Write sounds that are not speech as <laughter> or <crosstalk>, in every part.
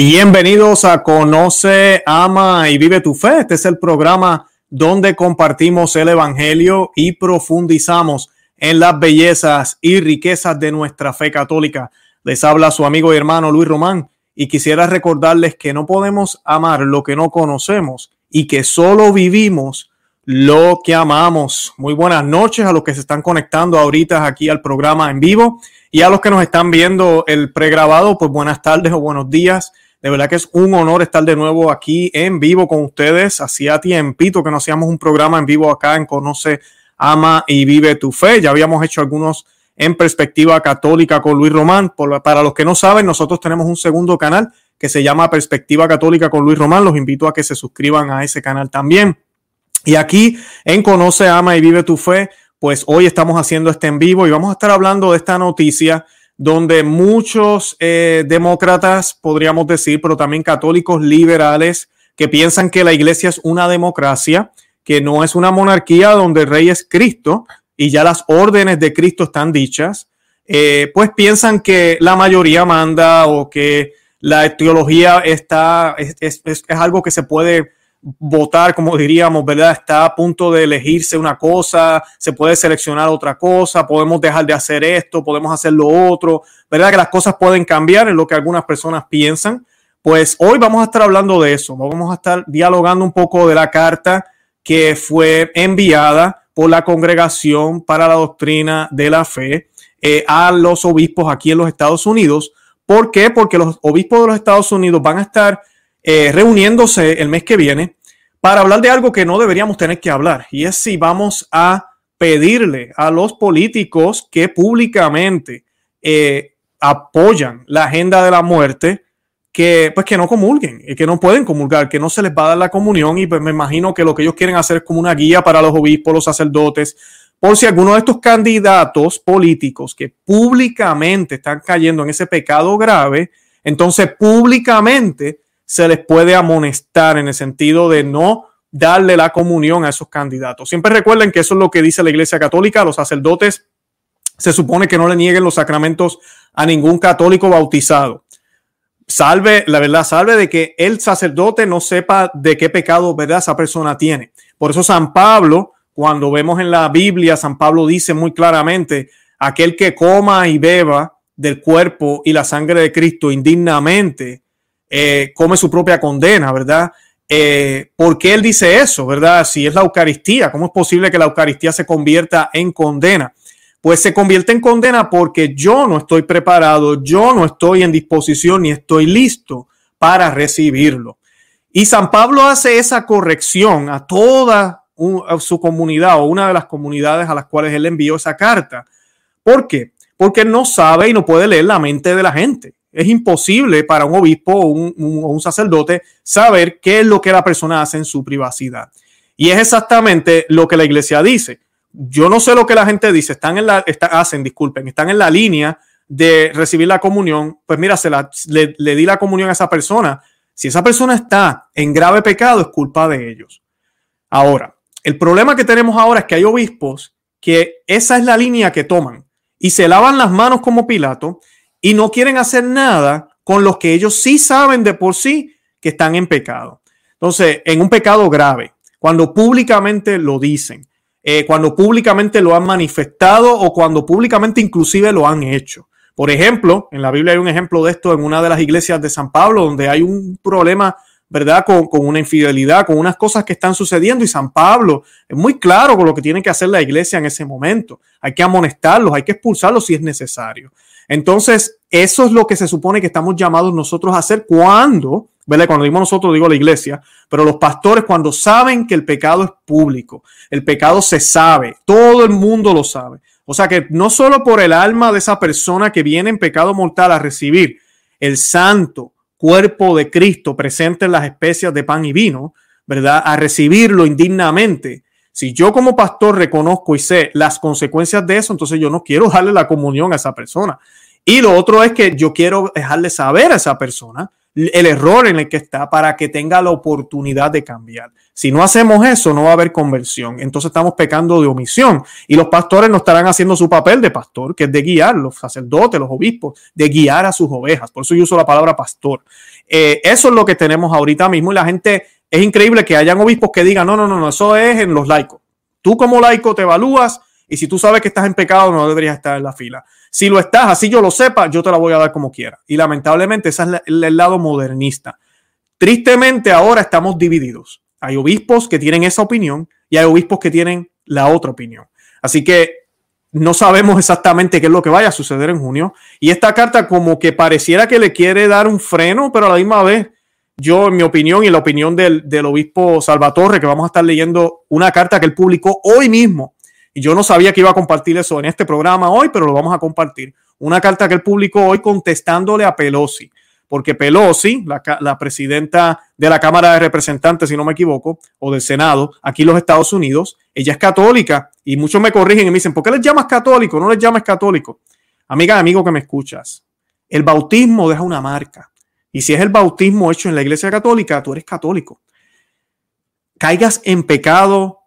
Bienvenidos a Conoce, Ama y Vive tu Fe. Este es el programa donde compartimos el Evangelio y profundizamos en las bellezas y riquezas de nuestra fe católica. Les habla su amigo y hermano Luis Román y quisiera recordarles que no podemos amar lo que no conocemos y que solo vivimos lo que amamos. Muy buenas noches a los que se están conectando ahorita aquí al programa en vivo y a los que nos están viendo el pregrabado, pues buenas tardes o buenos días. De verdad que es un honor estar de nuevo aquí en vivo con ustedes. Hacía tiempito que no hacíamos un programa en vivo acá en Conoce, Ama y Vive tu Fe. Ya habíamos hecho algunos en perspectiva católica con Luis Román. para los que no saben, nosotros tenemos un segundo canal que se llama Perspectiva Católica con Luis Román. Los invito a que se suscriban a ese canal también. Y aquí en Conoce, Ama y Vive tu Fe, pues hoy estamos haciendo este en vivo y vamos a estar hablando de esta noticia donde muchos eh, demócratas, podríamos decir, pero también católicos liberales, que piensan que la iglesia es una democracia, que no es una monarquía donde el rey es Cristo y ya las órdenes de Cristo están dichas, eh, pues piensan que la mayoría manda o que la teología está, es, es algo que se puede votar, como diríamos, ¿verdad? Está a punto de elegirse una cosa, se puede seleccionar otra cosa, podemos dejar de hacer esto, podemos hacer lo otro, ¿verdad? Que las cosas pueden cambiar en lo que algunas personas piensan. Pues hoy vamos a estar hablando de eso, vamos a estar dialogando un poco de la carta que fue enviada por la Congregación para la Doctrina de la Fe eh, a los obispos aquí en los Estados Unidos. ¿Por qué? Porque los obispos de los Estados Unidos van a estar eh, reuniéndose el mes que viene para hablar de algo que no deberíamos tener que hablar, y es si vamos a pedirle a los políticos que públicamente eh, apoyan la agenda de la muerte, que pues que no comulguen, y que no pueden comulgar, que no se les va a dar la comunión, y pues me imagino que lo que ellos quieren hacer es como una guía para los obispos, los sacerdotes, por si alguno de estos candidatos políticos que públicamente están cayendo en ese pecado grave, entonces públicamente se les puede amonestar en el sentido de no darle la comunión a esos candidatos. Siempre recuerden que eso es lo que dice la Iglesia Católica, los sacerdotes se supone que no le nieguen los sacramentos a ningún católico bautizado. Salve, la verdad, salve de que el sacerdote no sepa de qué pecado, ¿verdad? Esa persona tiene. Por eso San Pablo, cuando vemos en la Biblia, San Pablo dice muy claramente, aquel que coma y beba del cuerpo y la sangre de Cristo indignamente, eh, come su propia condena, ¿verdad? Eh, ¿Por qué él dice eso, verdad? Si es la Eucaristía, ¿cómo es posible que la Eucaristía se convierta en condena? Pues se convierte en condena porque yo no estoy preparado, yo no estoy en disposición ni estoy listo para recibirlo. Y San Pablo hace esa corrección a toda su comunidad o una de las comunidades a las cuales él envió esa carta. ¿Por qué? Porque no sabe y no puede leer la mente de la gente es imposible para un obispo o un, sacerdote saber qué es lo que la persona hace en su privacidad. Y es exactamente lo que la iglesia dice. Yo no sé lo que la gente dice, están en la, hacen, disculpen, están en la línea de recibir la comunión, pues mira, se le, le di la comunión a esa persona. Si esa persona está en grave pecado, es culpa de ellos. Ahora, el problema que tenemos ahora es que hay obispos que esa es la línea que toman y se lavan las manos como Pilato y no quieren hacer nada con los que ellos sí saben de por sí que están en pecado. Entonces, en un pecado grave, cuando públicamente lo dicen, eh, cuando públicamente lo han manifestado o cuando públicamente inclusive lo han hecho. Por ejemplo, en la Biblia hay un ejemplo de esto en una de las iglesias de San Pablo, donde hay un problema, ¿verdad? Con, con, una infidelidad, con unas cosas que están sucediendo y San Pablo es muy claro con lo que tiene que hacer la iglesia en ese momento. Hay que amonestarlos, hay que expulsarlos si es necesario. Entonces, eso es lo que se supone que estamos llamados nosotros a hacer cuando, ¿verdad? Cuando digo nosotros, digo la iglesia, pero los pastores cuando saben que el pecado es público, el pecado se sabe, todo el mundo lo sabe. O sea que no solo por el alma de esa persona que viene en pecado mortal a recibir el santo cuerpo de Cristo presente en las especias de pan y vino, ¿verdad? A recibirlo indignamente, si yo como pastor reconozco y sé las consecuencias de eso, entonces yo no quiero darle la comunión a esa persona. Y lo otro es que yo quiero dejarle saber a esa persona el error en el que está para que tenga la oportunidad de cambiar. Si no hacemos eso, no va a haber conversión. Entonces estamos pecando de omisión y los pastores no estarán haciendo su papel de pastor, que es de guiar, los sacerdotes, los obispos, de guiar a sus ovejas. Por eso yo uso la palabra pastor. Eh, eso es lo que tenemos ahorita mismo y la gente, es increíble que hayan obispos que digan, no, no, no, no, eso es en los laicos. Tú como laico te evalúas y si tú sabes que estás en pecado, no deberías estar en la fila. Si lo estás, así yo lo sepa, yo te la voy a dar como quiera. Y lamentablemente ese es el lado modernista. Tristemente ahora estamos divididos. Hay obispos que tienen esa opinión y hay obispos que tienen la otra opinión. Así que no sabemos exactamente qué es lo que vaya a suceder en junio. Y esta carta como que pareciera que le quiere dar un freno, pero a la misma vez, yo en mi opinión y la opinión del, del obispo Salvatore, que vamos a estar leyendo una carta que él publicó hoy mismo y yo no sabía que iba a compartir eso en este programa hoy, pero lo vamos a compartir. Una carta que él publicó hoy contestándole a Pelosi, porque Pelosi, la, presidenta de la Cámara de Representantes, si no me equivoco, o del Senado, aquí en los Estados Unidos, ella es católica y muchos me corrigen y me dicen, ¿por qué les llamas católico? No les llamas católico. Amiga, amigo que me escuchas, el bautismo deja una marca. Y si es el bautismo hecho en la iglesia católica, tú eres católico. Caigas en pecado,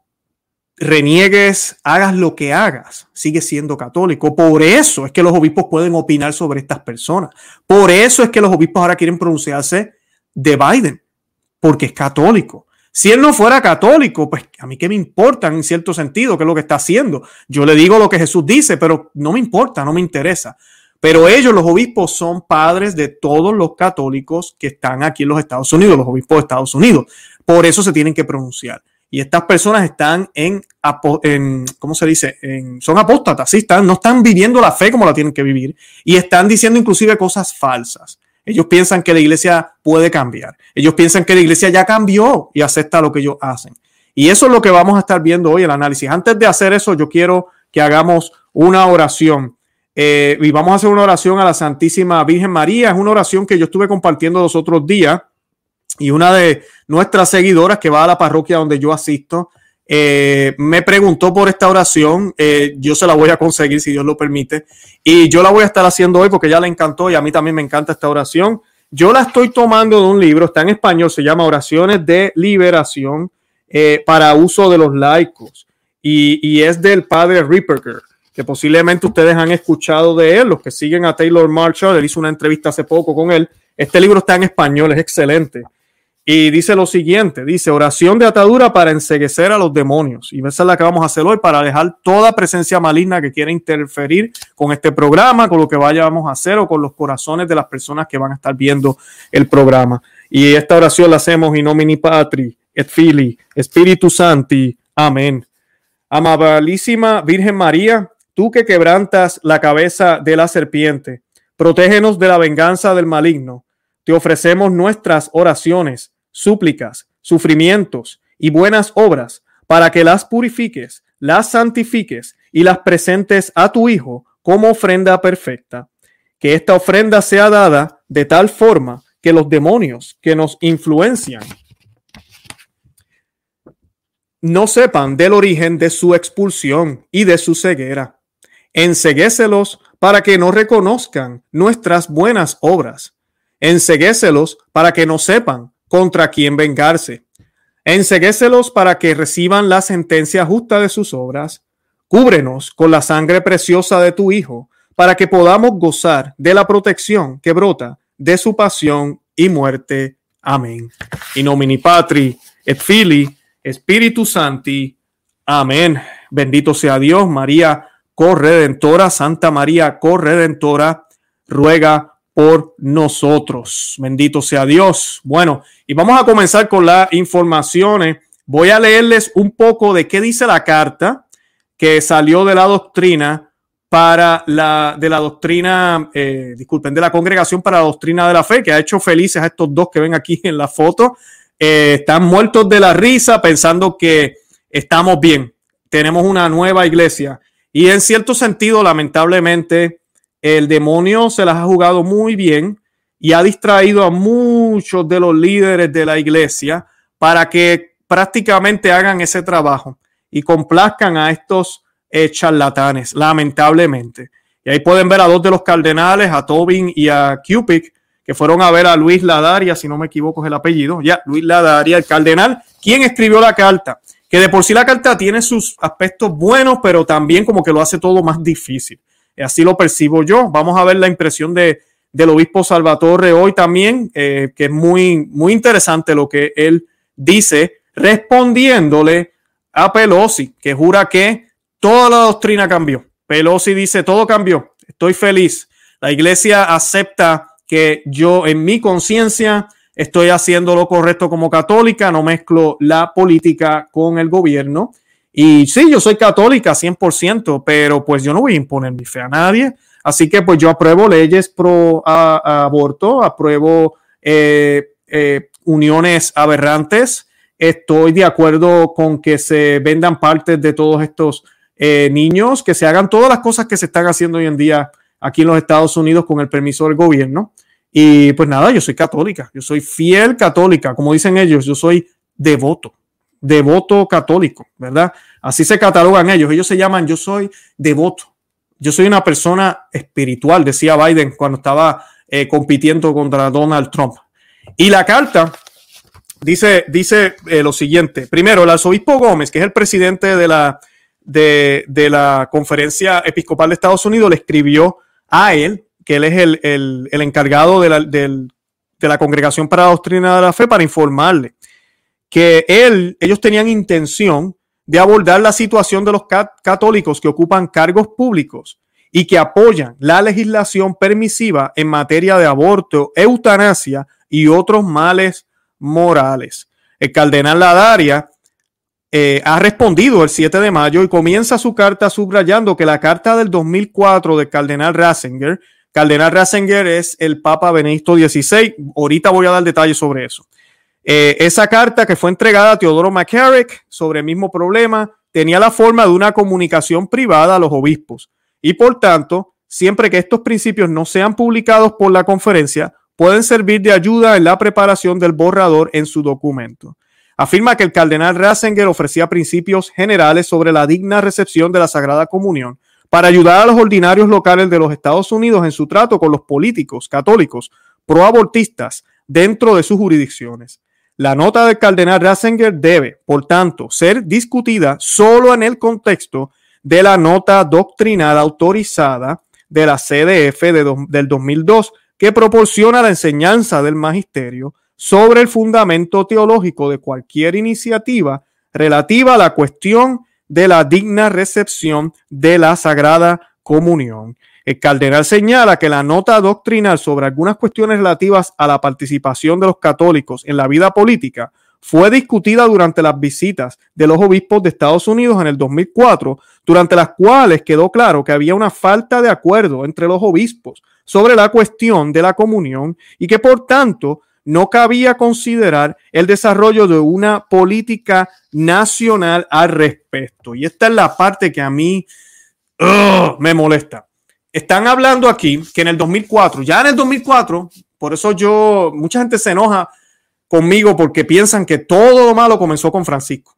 reniegues, hagas lo que hagas, sigue siendo católico. Por eso es que los obispos pueden opinar sobre estas personas. Por eso es que los obispos ahora quieren pronunciarse de Biden, porque es católico. Si él no fuera católico, pues a mí qué me importa en cierto sentido qué es lo que está haciendo. Yo le digo lo que Jesús dice, pero no me importa, no me interesa. Pero ellos, los obispos, son padres de todos los católicos que están aquí en los Estados Unidos, los obispos de Estados Unidos. Por eso se tienen que pronunciar. Y estas personas están en, en ¿cómo se dice? son apóstatas, ¿sí? están, no están viviendo la fe como la tienen que vivir y están diciendo inclusive cosas falsas. Ellos piensan que la iglesia puede cambiar. Ellos piensan que la iglesia ya cambió y acepta lo que ellos hacen. Y eso es lo que vamos a estar viendo hoy, el análisis. Antes de hacer eso, yo quiero que hagamos una oración. Eh, y vamos a hacer una oración a la Santísima Virgen María. Es una oración que yo estuve compartiendo los otros días y una de nuestras seguidoras que va a la parroquia donde yo asisto, eh, me preguntó por esta oración. Eh, yo se la voy a conseguir si Dios lo permite. Y yo la voy a estar haciendo hoy porque ya le encantó y a mí también me encanta esta oración. Yo la estoy tomando de un libro, está en español, se llama Oraciones de Liberación eh, para uso de los laicos. Y, es del padre Ripperger, que posiblemente ustedes han escuchado de él, los que siguen a Taylor Marshall, él hizo una entrevista hace poco con él. Este libro está en español, es excelente. Y dice lo siguiente, dice oración de atadura para enseguecer a los demonios. Y esa es la que vamos a hacer hoy para dejar toda presencia maligna que quiera interferir con este programa, con lo que vayamos a hacer o con los corazones de las personas que van a estar viendo el programa. Y esta oración la hacemos in nomini patri et fili, Espíritu Santi. Amén. Amabilísima Virgen María, tú que quebrantas la cabeza de la serpiente, protégenos de la venganza del maligno te ofrecemos nuestras oraciones, súplicas, sufrimientos y buenas obras para que las purifiques, las santifiques y las presentes a tu Hijo como ofrenda perfecta. Que esta ofrenda sea dada de tal forma que los demonios que nos influencian no sepan del origen de su expulsión y de su ceguera. Enseguéselos para que no reconozcan nuestras buenas obras Enseguéselos para que no sepan contra quién vengarse. Enseguéselos para que reciban la sentencia justa de sus obras. Cúbrenos con la sangre preciosa de tu Hijo, para que podamos gozar de la protección que brota de su pasión y muerte. Amén. In nomini et Fili, Espíritu Santi. Amén. Bendito sea Dios, María corredentora, Santa María corredentora, ruega por nosotros. Bendito sea Dios. Bueno, y vamos a comenzar con las informaciones. Voy a leerles un poco de qué dice la carta que salió de la doctrina para la de la doctrina, eh, disculpen, de la congregación para la doctrina de la fe, que ha hecho felices a estos dos que ven aquí <laughs> en la foto. Eh, están muertos de la risa pensando que estamos bien, tenemos una nueva iglesia. Y en cierto sentido, lamentablemente, el demonio se las ha jugado muy bien y ha distraído a muchos de los líderes de la iglesia para que prácticamente hagan ese trabajo y complazcan a estos eh, charlatanes, lamentablemente. Y ahí pueden ver a dos de los cardenales, a Tobin y a Cupid, que que fueron a ver a Luis Ladaria, si no me equivoco es el apellido, ya, Luis Ladaria, el cardenal, quien escribió la carta, que de por sí la carta tiene sus aspectos buenos, pero también como que lo hace todo más difícil. Así lo percibo yo. Vamos a ver la impresión de, del obispo Salvatore hoy también, eh, que es muy, muy interesante lo que él dice, respondiéndole a Pelosi, que jura que toda la doctrina cambió. Pelosi dice, todo cambió, estoy feliz. La iglesia acepta que yo en mi conciencia estoy haciendo lo correcto como católica, no mezclo la política con el gobierno. Y sí, yo soy católica 100%, pero pues yo no voy a imponer mi fe a nadie. Así que pues yo apruebo leyes pro aborto, apruebo eh, eh, uniones aberrantes. Estoy de acuerdo con que se vendan partes de todos estos eh, niños, que se hagan todas las cosas que se están haciendo hoy en día aquí en los Estados Unidos con el permiso del gobierno. Y pues nada, yo soy católica, yo soy fiel católica, como dicen ellos, yo soy devoto, devoto católico, ¿verdad? Así se catalogan ellos, ellos se llaman yo soy devoto, yo soy una persona espiritual, decía Biden cuando estaba eh, compitiendo contra Donald Trump. Y la carta dice, dice eh, lo siguiente, primero, el arzobispo Gómez, que es el presidente de la, de, de la Conferencia Episcopal de Estados Unidos, le escribió a él que él es el, encargado de la, Congregación para la Doctrina de la Fe, para informarle que él, ellos tenían intención de abordar la situación de los católicos que ocupan cargos públicos y que apoyan la legislación permisiva en materia de aborto, eutanasia y otros males morales. El cardenal Ladaria eh, ha respondido el 7 de mayo y comienza su carta subrayando que la carta del 2004 del cardenal Ratzinger Cardenal Ratzinger es el Papa Benedicto XVI. Ahorita voy a dar detalles sobre eso. Eh, esa carta que fue entregada a Teodoro McCarrick sobre el mismo problema tenía la forma de una comunicación privada a los obispos y por tanto, siempre que estos principios no sean publicados por la conferencia, pueden servir de ayuda en la preparación del borrador en su documento. Afirma que el cardenal Ratzinger ofrecía principios generales sobre la digna recepción de la Sagrada Comunión para ayudar a los ordinarios locales de los Estados Unidos en su trato con los políticos católicos proabortistas dentro de sus jurisdicciones. La nota del cardenal Ratzinger debe, por tanto, ser discutida solo en el contexto de la nota doctrinal autorizada de la CDF del 2002, que proporciona la enseñanza del magisterio sobre el fundamento teológico de cualquier iniciativa relativa a la cuestión de la digna recepción de la Sagrada Comunión. El cardenal señala que la nota doctrinal sobre algunas cuestiones relativas a la participación de los católicos en la vida política fue discutida durante las visitas de los obispos de Estados Unidos en el 2004, durante las cuales quedó claro que había una falta de acuerdo entre los obispos sobre la cuestión de la comunión y que por tanto no cabía considerar el desarrollo de una política nacional al respecto. Y esta es la parte que a mí me molesta. Están hablando aquí que en el 2004, ya en el 2004, por eso yo, mucha gente se enoja conmigo porque piensan que todo lo malo comenzó con Francisco.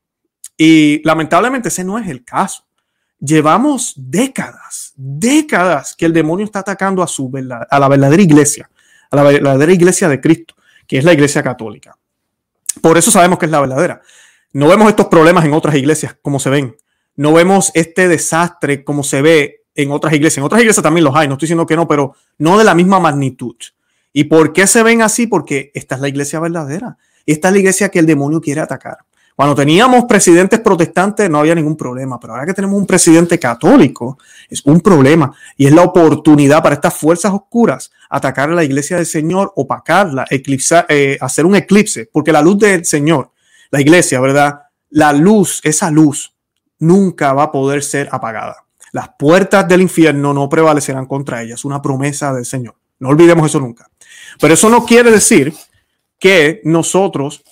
Y lamentablemente ese no es el caso. Llevamos décadas, décadas que el demonio está atacando a, su, a la verdadera iglesia, a la verdadera iglesia de Cristo que es la iglesia católica. Por eso sabemos que es la verdadera. No vemos estos problemas en otras iglesias como se ven. No vemos este desastre como se ve en otras iglesias. En otras iglesias también los hay, no estoy diciendo que no, pero no de la misma magnitud. ¿Y por qué se ven así? Porque esta es la iglesia verdadera. Esta es la iglesia que el demonio quiere atacar. Cuando teníamos presidentes protestantes no había ningún problema, pero ahora que tenemos un presidente católico es un problema y es la oportunidad para estas fuerzas oscuras atacar a la iglesia del Señor, opacarla, eclipsar, eh, hacer un eclipse, porque la luz del Señor, la iglesia, ¿verdad? La luz, esa luz, nunca va a poder ser apagada. Las puertas del infierno no prevalecerán contra ellas, una promesa del Señor. No olvidemos eso nunca. Pero eso no quiere decir que nosotros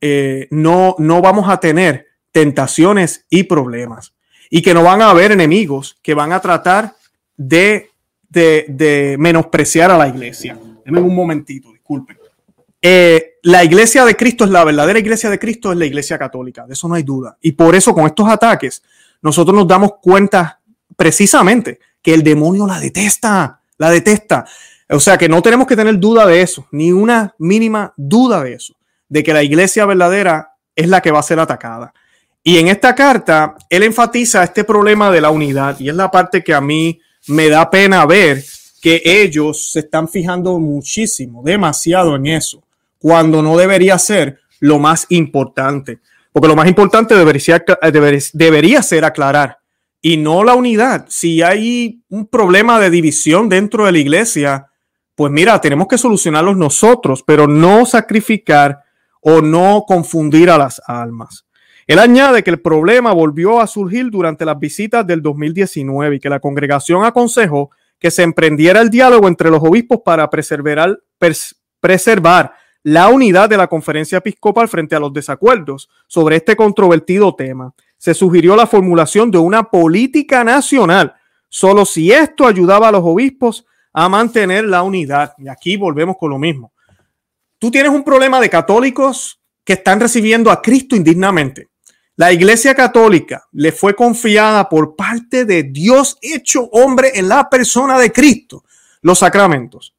eh, no, no vamos a tener tentaciones y problemas y que no van a haber enemigos que van a tratar de, de, menospreciar a la iglesia. Denme un momentito, disculpen. Eh, la iglesia de Cristo es la verdadera iglesia de Cristo, es la iglesia católica, de eso no hay duda. Y por eso con estos ataques nosotros nos damos cuenta precisamente que el demonio la detesta, la detesta. O sea que no tenemos que tener duda de eso, ni una mínima duda de eso, de que la iglesia verdadera es la que va a ser atacada. Y en esta carta, él enfatiza este problema de la unidad y es la parte que a mí me da pena ver que ellos se están fijando muchísimo, demasiado en eso, cuando no debería ser lo más importante. Porque lo más importante debería, debería ser aclarar y no la unidad. Si hay un problema de división dentro de la iglesia, pues mira, tenemos que solucionarlos nosotros, pero no sacrificar o no confundir a las almas. Él añade que el problema volvió a surgir durante las visitas del 2019 y que la congregación aconsejó que se emprendiera el diálogo entre los obispos para preservar, preservar la unidad de la conferencia episcopal frente a los desacuerdos sobre este controvertido tema. Se sugirió la formulación de una política nacional, solo si esto ayudaba a los obispos a mantener la unidad. Y aquí volvemos con lo mismo. Tú tienes un problema de católicos que están recibiendo a Cristo indignamente. La Iglesia Católica le fue confiada por parte de Dios hecho hombre en la persona de Cristo los sacramentos.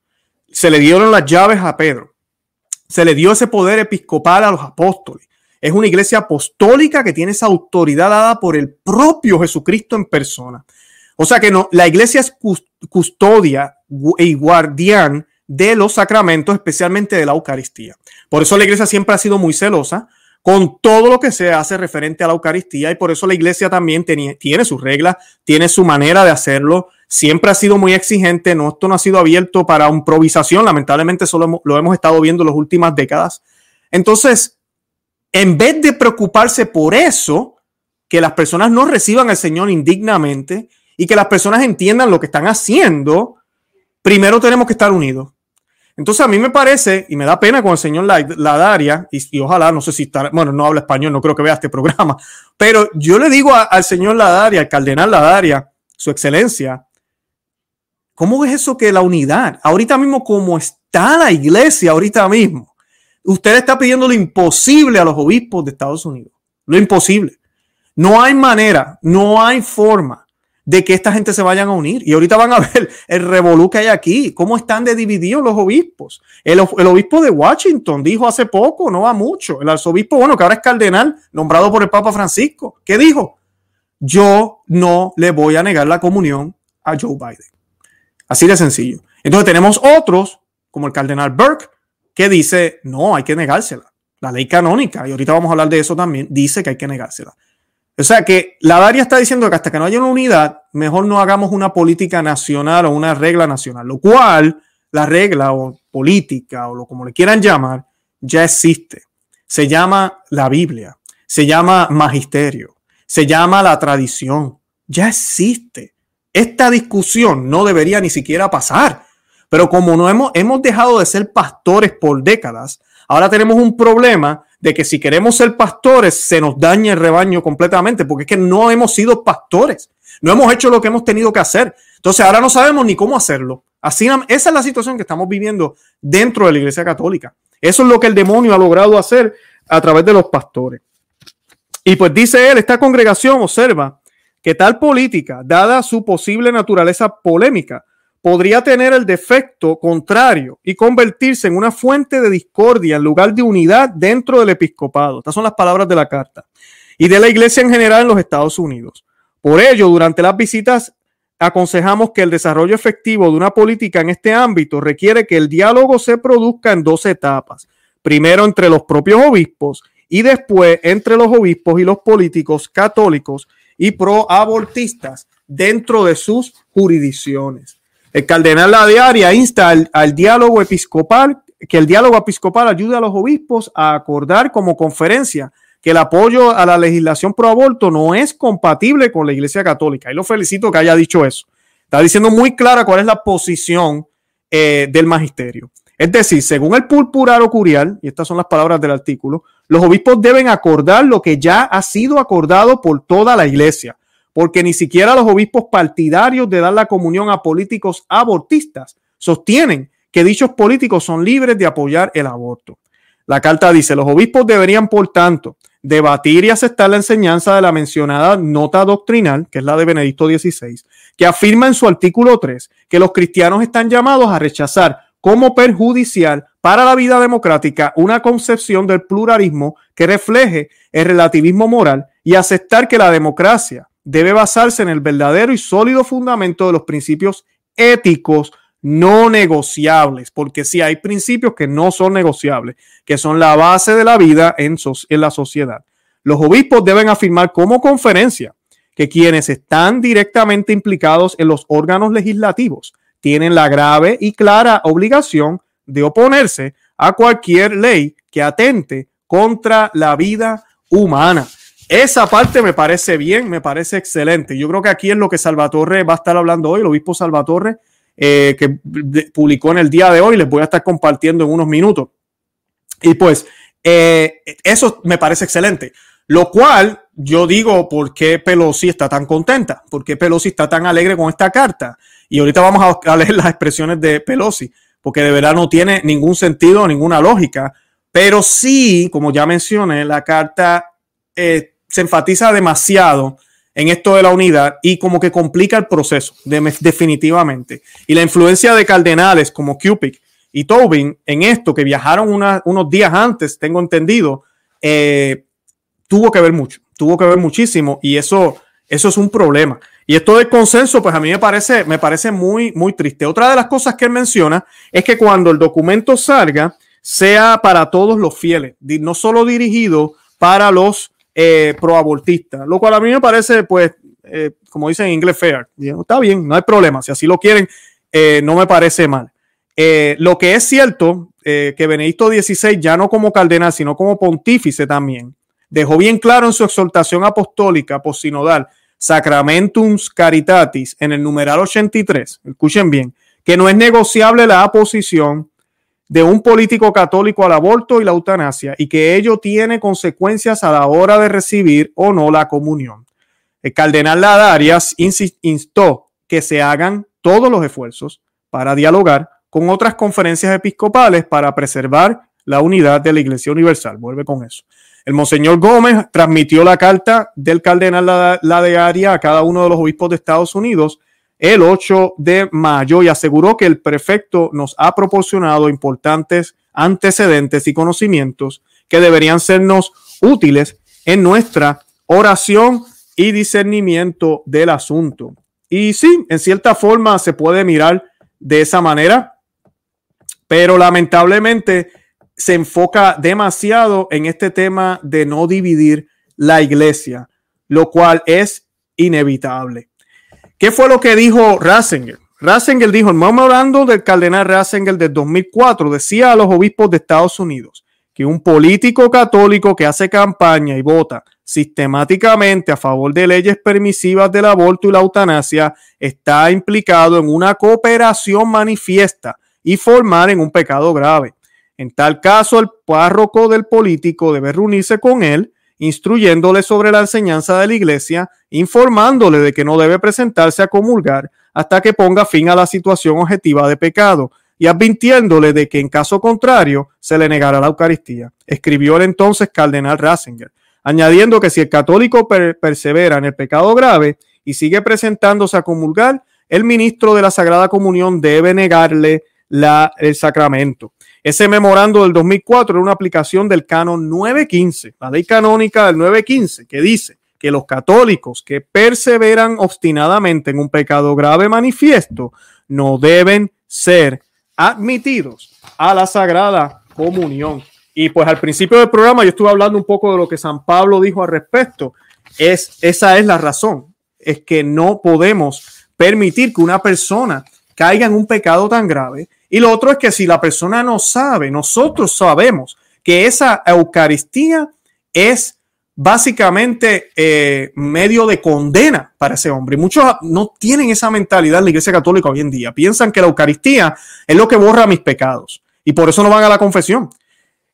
Se le dieron las llaves a Pedro. Se le dio ese poder episcopal a los apóstoles. Es una iglesia apostólica que tiene esa autoridad dada por el propio Jesucristo en persona. O sea que no, la iglesia es custodia y guardián de los sacramentos, especialmente de la Eucaristía. Por eso la iglesia siempre ha sido muy celosa con todo lo que se hace referente a la Eucaristía y por eso la iglesia también tiene, sus reglas, tiene su manera de hacerlo, siempre ha sido muy exigente, no, esto no ha sido abierto para improvisación, lamentablemente solo lo hemos estado viendo en las últimas décadas. Entonces, en vez de preocuparse por eso, que las personas no reciban al Señor indignamente y que las personas entiendan lo que están haciendo, primero tenemos que estar unidos. Entonces a mí me parece, y me da pena con el señor Ladaria, y, y ojalá, no sé si está, bueno, no habla español, no creo que vea este programa, <laughs> pero yo le digo al señor Ladaria, al cardenal Ladaria, su excelencia, ¿cómo es eso que la unidad, ahorita mismo como está la iglesia, ahorita mismo, usted está pidiendo lo imposible a los obispos de Estados Unidos, lo imposible. No hay manera, no hay forma de que esta gente se vayan a unir. Y ahorita van a <laughs> ver el revolú que hay aquí, cómo están de divididos los obispos. El, el, obispo de Washington dijo hace poco, no va mucho, el arzobispo, bueno, que ahora es cardenal, nombrado por el Papa Francisco, ¿qué dijo? Yo no le voy a negar la comunión a Joe Biden. Así de sencillo. Entonces tenemos otros, como el cardenal Burke, que dice, no, hay que negársela. La ley canónica, y ahorita vamos a hablar de eso también, dice que hay que negársela. O sea que la Daria está diciendo que hasta que no haya una unidad, mejor no hagamos una política nacional o una regla nacional, lo cual la regla o política o lo como le quieran llamar ya existe. Se llama la Biblia, se llama magisterio, se llama la tradición, ya existe. Esta discusión no debería ni siquiera pasar, pero como no hemos, hemos dejado de ser pastores por décadas, ahora tenemos un problema de que si queremos ser pastores se nos daña el rebaño completamente, porque es que no hemos sido pastores, no hemos hecho lo que hemos tenido que hacer. Entonces ahora no sabemos ni cómo hacerlo. Así, esa es la situación que estamos viviendo dentro de la Iglesia Católica. Eso es lo que el demonio ha logrado hacer a través de los pastores. Y pues dice él, esta congregación observa que tal política, dada su posible naturaleza polémica, podría tener el defecto contrario y convertirse en una fuente de discordia en lugar de unidad dentro del episcopado. Estas son las palabras de la carta. Y de la iglesia en general en los Estados Unidos. Por ello, durante las visitas aconsejamos que el desarrollo efectivo de una política en este ámbito requiere que el diálogo se produzca en dos etapas. Primero entre los propios obispos y después entre los obispos y los políticos católicos y pro-abortistas dentro de sus jurisdicciones. El cardenal La Diaria insta al, diálogo episcopal, que el diálogo episcopal ayude a los obispos a acordar como conferencia que el apoyo a la legislación pro aborto no es compatible con la Iglesia Católica. Y lo felicito que haya dicho eso. Está diciendo muy clara cuál es la posición eh, del magisterio. Es decir, según el purpuraro curial, y estas son las palabras del artículo, los obispos deben acordar lo que ya ha sido acordado por toda la iglesia, porque ni siquiera los obispos partidarios de dar la comunión a políticos abortistas sostienen que dichos políticos son libres de apoyar el aborto. La carta dice, los obispos deberían, por tanto, debatir y aceptar la enseñanza de la mencionada nota doctrinal, que es la de Benedicto XVI, que afirma en su artículo 3 que los cristianos están llamados a rechazar como perjudicial para la vida democrática una concepción del pluralismo que refleje el relativismo moral y aceptar que la democracia debe basarse en el verdadero y sólido fundamento de los principios éticos no negociables, porque si hay principios que no son negociables, que son la base de la vida en, en la sociedad. Los obispos deben afirmar como conferencia que quienes están directamente implicados en los órganos legislativos tienen la grave y clara obligación de oponerse a cualquier ley que atente contra la vida humana. Esa parte me parece bien, me parece excelente. Yo creo que aquí es lo que Salvatore va a estar hablando hoy, el obispo Salvatore, eh, que publicó en el día de hoy. Les voy a estar compartiendo en unos minutos. Y pues eh, eso me parece excelente. Lo cual yo digo, ¿por qué Pelosi está tan contenta? ¿Por qué Pelosi está tan alegre con esta carta? Y ahorita vamos a, leer las expresiones de Pelosi, porque de verdad no tiene ningún sentido, ninguna lógica. Pero sí, como ya mencioné, la carta eh, se enfatiza demasiado en esto de la unidad y como que complica el proceso definitivamente. Y la influencia de cardenales como Cupid y Tobin en esto, que viajaron unos días antes, tengo entendido, eh, tuvo que ver mucho, tuvo que ver muchísimo y eso, eso es un problema. Y esto del consenso, pues a mí me parece, me parece muy, muy triste. Otra de las cosas que él menciona es que cuando el documento salga, sea para todos los fieles, no solo dirigido para los eh, proabortista, lo cual a mí me parece, pues, eh, como dicen en inglés, fair. Está bien, no hay problema. Si así lo quieren, eh, no me parece mal. Eh, lo que es cierto, que Benedicto XVI, ya no como cardenal, sino como pontífice también, dejó bien claro en su exhortación apostólica posinodal, Sacramentum Caritatis, en el numeral 83, escuchen bien, que no es negociable la aposición de un político católico al aborto y la eutanasia y que ello tiene consecuencias a la hora de recibir o no la comunión. El cardenal Ladarias instó que se hagan todos los esfuerzos para dialogar con otras conferencias episcopales para preservar la unidad de la Iglesia Universal. Vuelve con eso. El Monseñor Gómez transmitió la carta del cardenal Ladarias a cada uno de los obispos de Estados Unidos el 8 de mayo y aseguró que el prefecto nos ha proporcionado importantes antecedentes y conocimientos que deberían sernos útiles en nuestra oración y discernimiento del asunto. Y sí, en cierta forma se puede mirar de esa manera, pero lamentablemente se enfoca demasiado en este tema de no dividir la iglesia, lo cual es inevitable. ¿Qué fue lo que dijo Ratzinger? Ratzinger dijo, el memorando del cardenal Ratzinger del 2004 decía a los obispos de Estados Unidos que un político católico que hace campaña y vota sistemáticamente a favor de leyes permisivas del aborto y la eutanasia está implicado en una cooperación manifiesta y formar en un pecado grave. En tal caso, el párroco del político debe reunirse con él instruyéndole sobre la enseñanza de la iglesia, informándole de que no debe presentarse a comulgar hasta que ponga fin a la situación objetiva de pecado y advirtiéndole de que en caso contrario se le negará la Eucaristía. Escribió el entonces cardenal Ratzinger, añadiendo que si el católico persevera en el pecado grave y sigue presentándose a comulgar, el ministro de la Sagrada Comunión debe negarle el sacramento. Ese memorando del 2004 era una aplicación del canon 915, la ley canónica del 915, que dice que los católicos que perseveran obstinadamente en un pecado grave manifiesto no deben ser admitidos a la Sagrada Comunión. Y pues al principio del programa yo estuve hablando un poco de lo que San Pablo dijo al respecto. Es, esa es la razón, es que no podemos permitir que una persona caiga en un pecado tan grave y lo otro es que si la persona no sabe, nosotros sabemos que esa Eucaristía es básicamente eh, medio de condena para ese hombre. Muchos no tienen esa mentalidad en la Iglesia Católica hoy en día. Piensan que la Eucaristía es lo que borra mis pecados y por eso no van a la confesión.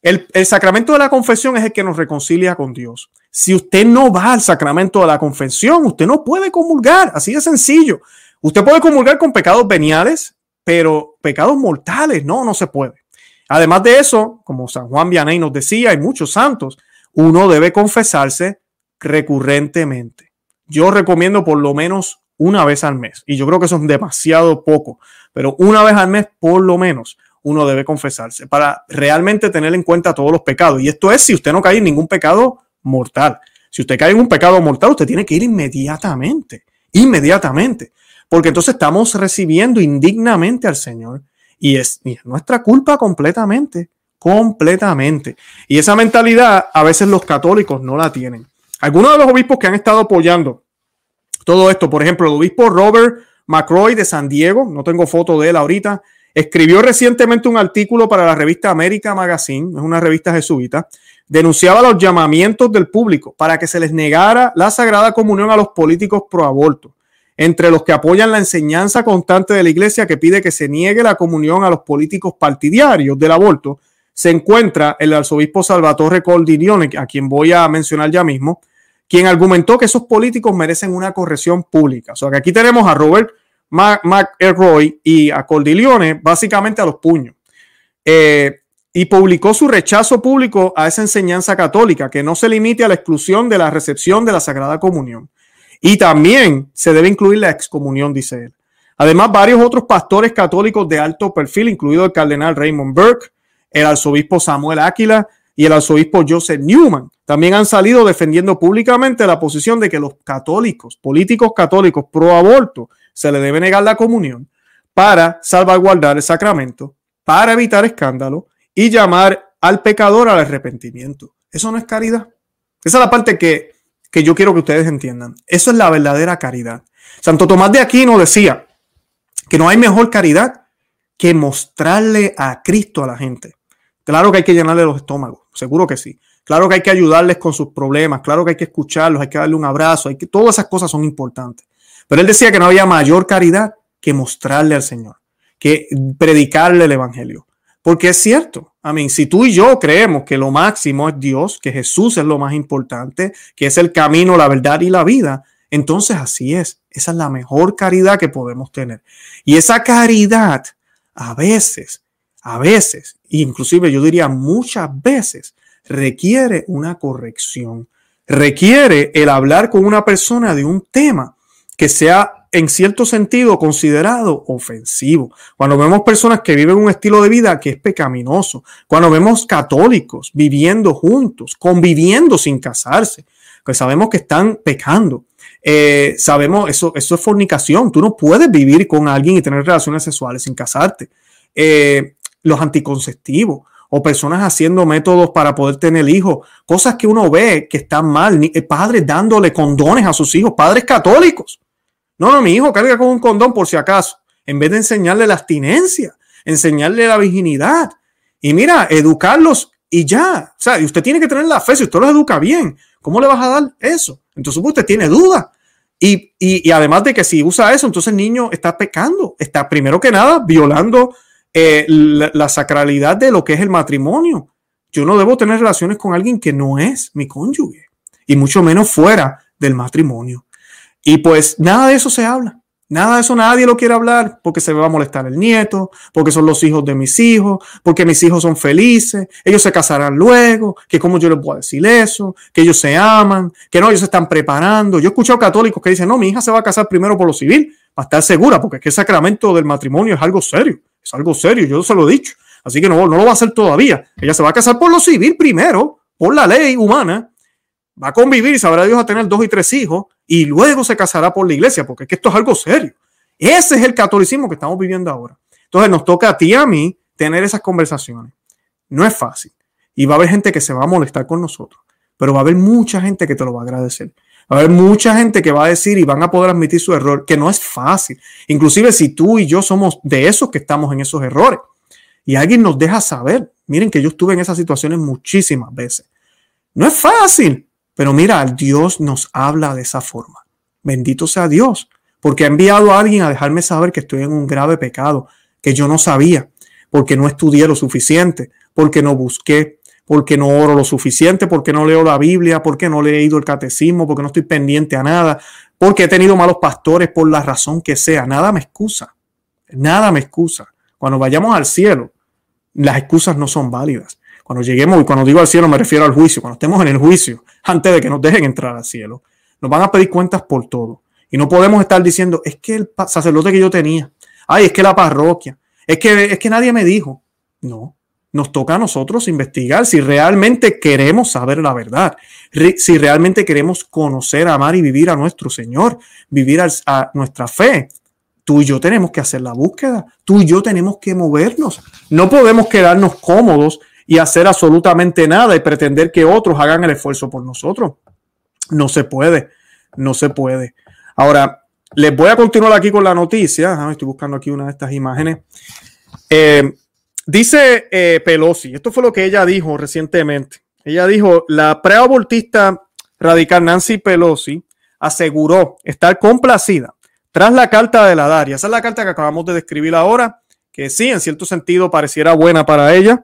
El, el, sacramento de la confesión es el que nos reconcilia con Dios. Si usted no va al sacramento de la confesión, usted no puede comulgar, así de sencillo. Usted puede comulgar con pecados veniales, pero pecados mortales, no, no se puede. Además de eso, como San Juan Vianney nos decía, hay muchos santos, uno debe confesarse recurrentemente. Yo recomiendo por lo menos una vez al mes. Y yo creo que eso es demasiado poco, pero una vez al mes por lo menos uno debe confesarse para realmente tener en cuenta todos los pecados. Y esto es si usted no cae en ningún pecado mortal. Si usted cae en un pecado mortal, usted tiene que ir inmediatamente, inmediatamente, porque entonces estamos recibiendo indignamente al Señor y es, nuestra culpa completamente, completamente. Y esa mentalidad a veces los católicos no la tienen. Algunos de los obispos que han estado apoyando todo esto, por ejemplo, el obispo Robert McCroy de San Diego, no tengo foto de él ahorita, escribió recientemente un artículo para la revista América Magazine, es una revista jesuita, denunciaba los llamamientos del público para que se les negara la sagrada comunión a los políticos pro aborto, entre los que apoyan la enseñanza constante de la iglesia que pide que se niegue la comunión a los políticos partidarios del aborto, se encuentra el arzobispo Salvatore Cordiglione, a quien voy a mencionar ya mismo, quien argumentó que esos políticos merecen una corrección pública. O sea que aquí tenemos a Robert McElroy y a Cordiglione básicamente a los puños. Eh, y publicó su rechazo público a esa enseñanza católica, que no se limite a la exclusión de la recepción de la Sagrada Comunión. Y también se debe incluir la excomunión, dice él. Además, varios otros pastores católicos de alto perfil, incluido el cardenal Raymond Burke, el arzobispo Samuel Áquila y el arzobispo Joseph Newman, también han salido defendiendo públicamente la posición de que los católicos, políticos católicos pro aborto, se le debe negar la comunión para salvaguardar el sacramento, para evitar escándalo y llamar al pecador al arrepentimiento. Eso no es caridad. Esa es la parte que, que yo quiero que ustedes entiendan. Eso es la verdadera caridad. Santo Tomás de Aquino decía que no hay mejor caridad que mostrarle a Cristo a la gente. Claro que hay que llenarle los estómagos, seguro que sí. Claro que hay que ayudarles con sus problemas, claro que hay que escucharlos, hay que darle un abrazo, hay que, todas esas cosas son importantes. Pero él decía que no había mayor caridad que mostrarle al Señor, que predicarle el Evangelio. Porque es cierto, amén. Si tú y yo creemos que lo máximo es Dios, que Jesús es lo más importante, que es el camino, la verdad y la vida, entonces así es. Esa es la mejor caridad que podemos tener. Y esa caridad, a veces, a veces, inclusive yo diría muchas veces, requiere una corrección, requiere el hablar con una persona de un tema que sea en cierto sentido considerado ofensivo. Cuando vemos personas que viven un estilo de vida que es pecaminoso, cuando vemos católicos viviendo juntos, conviviendo sin casarse, pues sabemos que están pecando. Eh, sabemos, eso, eso es fornicación. Tú no puedes vivir con alguien y tener relaciones sexuales sin casarte. Eh, los anticonceptivos, o personas haciendo métodos para poder tener hijos, cosas que uno ve que están mal, eh, padres dándole condones a sus hijos, padres católicos. No, no, mi hijo carga con un condón por si acaso, en vez de enseñarle la abstinencia, enseñarle la virginidad. Y mira, educarlos y ya. O sea, y usted tiene que tener la fe, si usted los educa bien, ¿cómo le vas a dar eso? Entonces usted tiene duda. Y, y además de que si usa eso, entonces el niño está pecando, está primero que nada violando eh, la, sacralidad de lo que es el matrimonio. Yo no debo tener relaciones con alguien que no es mi cónyuge, y mucho menos fuera del matrimonio. Y pues nada de eso se habla. Nada de eso nadie lo quiere hablar porque se va a molestar el nieto, porque son los hijos de mis hijos, porque mis hijos son felices, ellos se casarán luego, que cómo yo les puedo decir eso, que ellos se aman, que no, ellos se están preparando. Yo he escuchado católicos que dicen, no, mi hija se va a casar primero por lo civil, para estar segura, porque es que el sacramento del matrimonio es algo serio. Es algo serio, yo se lo he dicho. Así que no, no lo va a hacer todavía. Ella se va a casar por lo civil primero, por la ley humana. Va a convivir y sabrá Dios a tener dos y tres hijos y luego se casará por la iglesia, porque es que esto es algo serio. Ese es el catolicismo que estamos viviendo ahora. Entonces nos toca a ti y a mí tener esas conversaciones. No es fácil. Y va a haber gente que se va a molestar con nosotros, pero va a haber mucha gente que te lo va a agradecer. Va a haber mucha gente que va a decir y van a poder admitir su error, que no es fácil. Inclusive si tú y yo somos de esos que estamos en esos errores y alguien nos deja saber, miren que yo estuve en esas situaciones muchísimas veces. No es fácil, pero mira, Dios nos habla de esa forma. Bendito sea Dios, porque ha enviado a alguien a dejarme saber que estoy en un grave pecado, que yo no sabía, porque no estudié lo suficiente, porque no busqué, porque no oro lo suficiente, porque no leo la Biblia, porque no he leído el catecismo, porque no estoy pendiente a nada, porque he tenido malos pastores por la razón que sea. Nada me excusa. Nada me excusa. Cuando vayamos al cielo, las excusas no son válidas. Cuando lleguemos, y cuando digo al cielo me refiero al juicio, cuando estemos en el juicio, antes de que nos dejen entrar al cielo, nos van a pedir cuentas por todo. Y no podemos estar diciendo, es que el sacerdote que yo tenía, ay, es que la parroquia, es que, es que nadie me dijo. No, nos toca a nosotros investigar si realmente queremos saber la verdad, si realmente queremos conocer, amar y vivir a nuestro Señor, vivir a, nuestra fe. Tú y yo tenemos que hacer la búsqueda, tú y yo tenemos que movernos. No podemos quedarnos cómodos y hacer absolutamente nada y pretender que otros hagan el esfuerzo por nosotros. No se puede, no se puede. Ahora, les voy a continuar aquí con la noticia. estoy buscando aquí una de estas imágenes. Eh, Dice eh, Pelosi, esto fue lo que ella dijo recientemente. Ella dijo, la preabortista radical Nancy Pelosi aseguró estar complacida tras la carta de la Daria. Esa es la carta que acabamos de describir ahora, que sí, en cierto sentido pareciera buena para ella.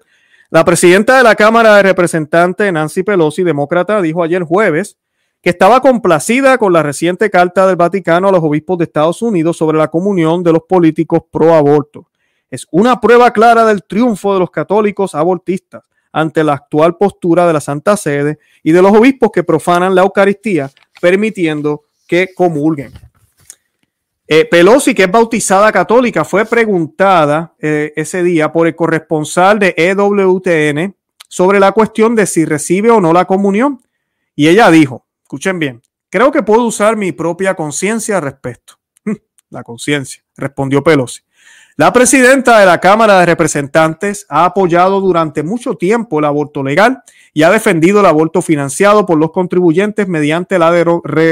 La presidenta de la Cámara de Representantes, Nancy Pelosi, demócrata, dijo ayer jueves que estaba complacida con la reciente carta del Vaticano a los obispos de Estados Unidos sobre la comunión de los políticos pro aborto es una prueba clara del triunfo de los católicos abortistas ante la actual postura de la Santa Sede y de los obispos que profanan la Eucaristía, permitiendo que comulguen. Eh, Pelosi, que es bautizada católica, fue preguntada eh, ese día por el corresponsal de EWTN sobre la cuestión de si recibe o no la comunión. Y ella dijo, escuchen bien, creo que puedo usar mi propia conciencia al respecto. <laughs> la conciencia, respondió Pelosi. La presidenta de la Cámara de Representantes ha apoyado durante mucho tiempo el aborto legal y ha defendido el aborto financiado por los contribuyentes mediante la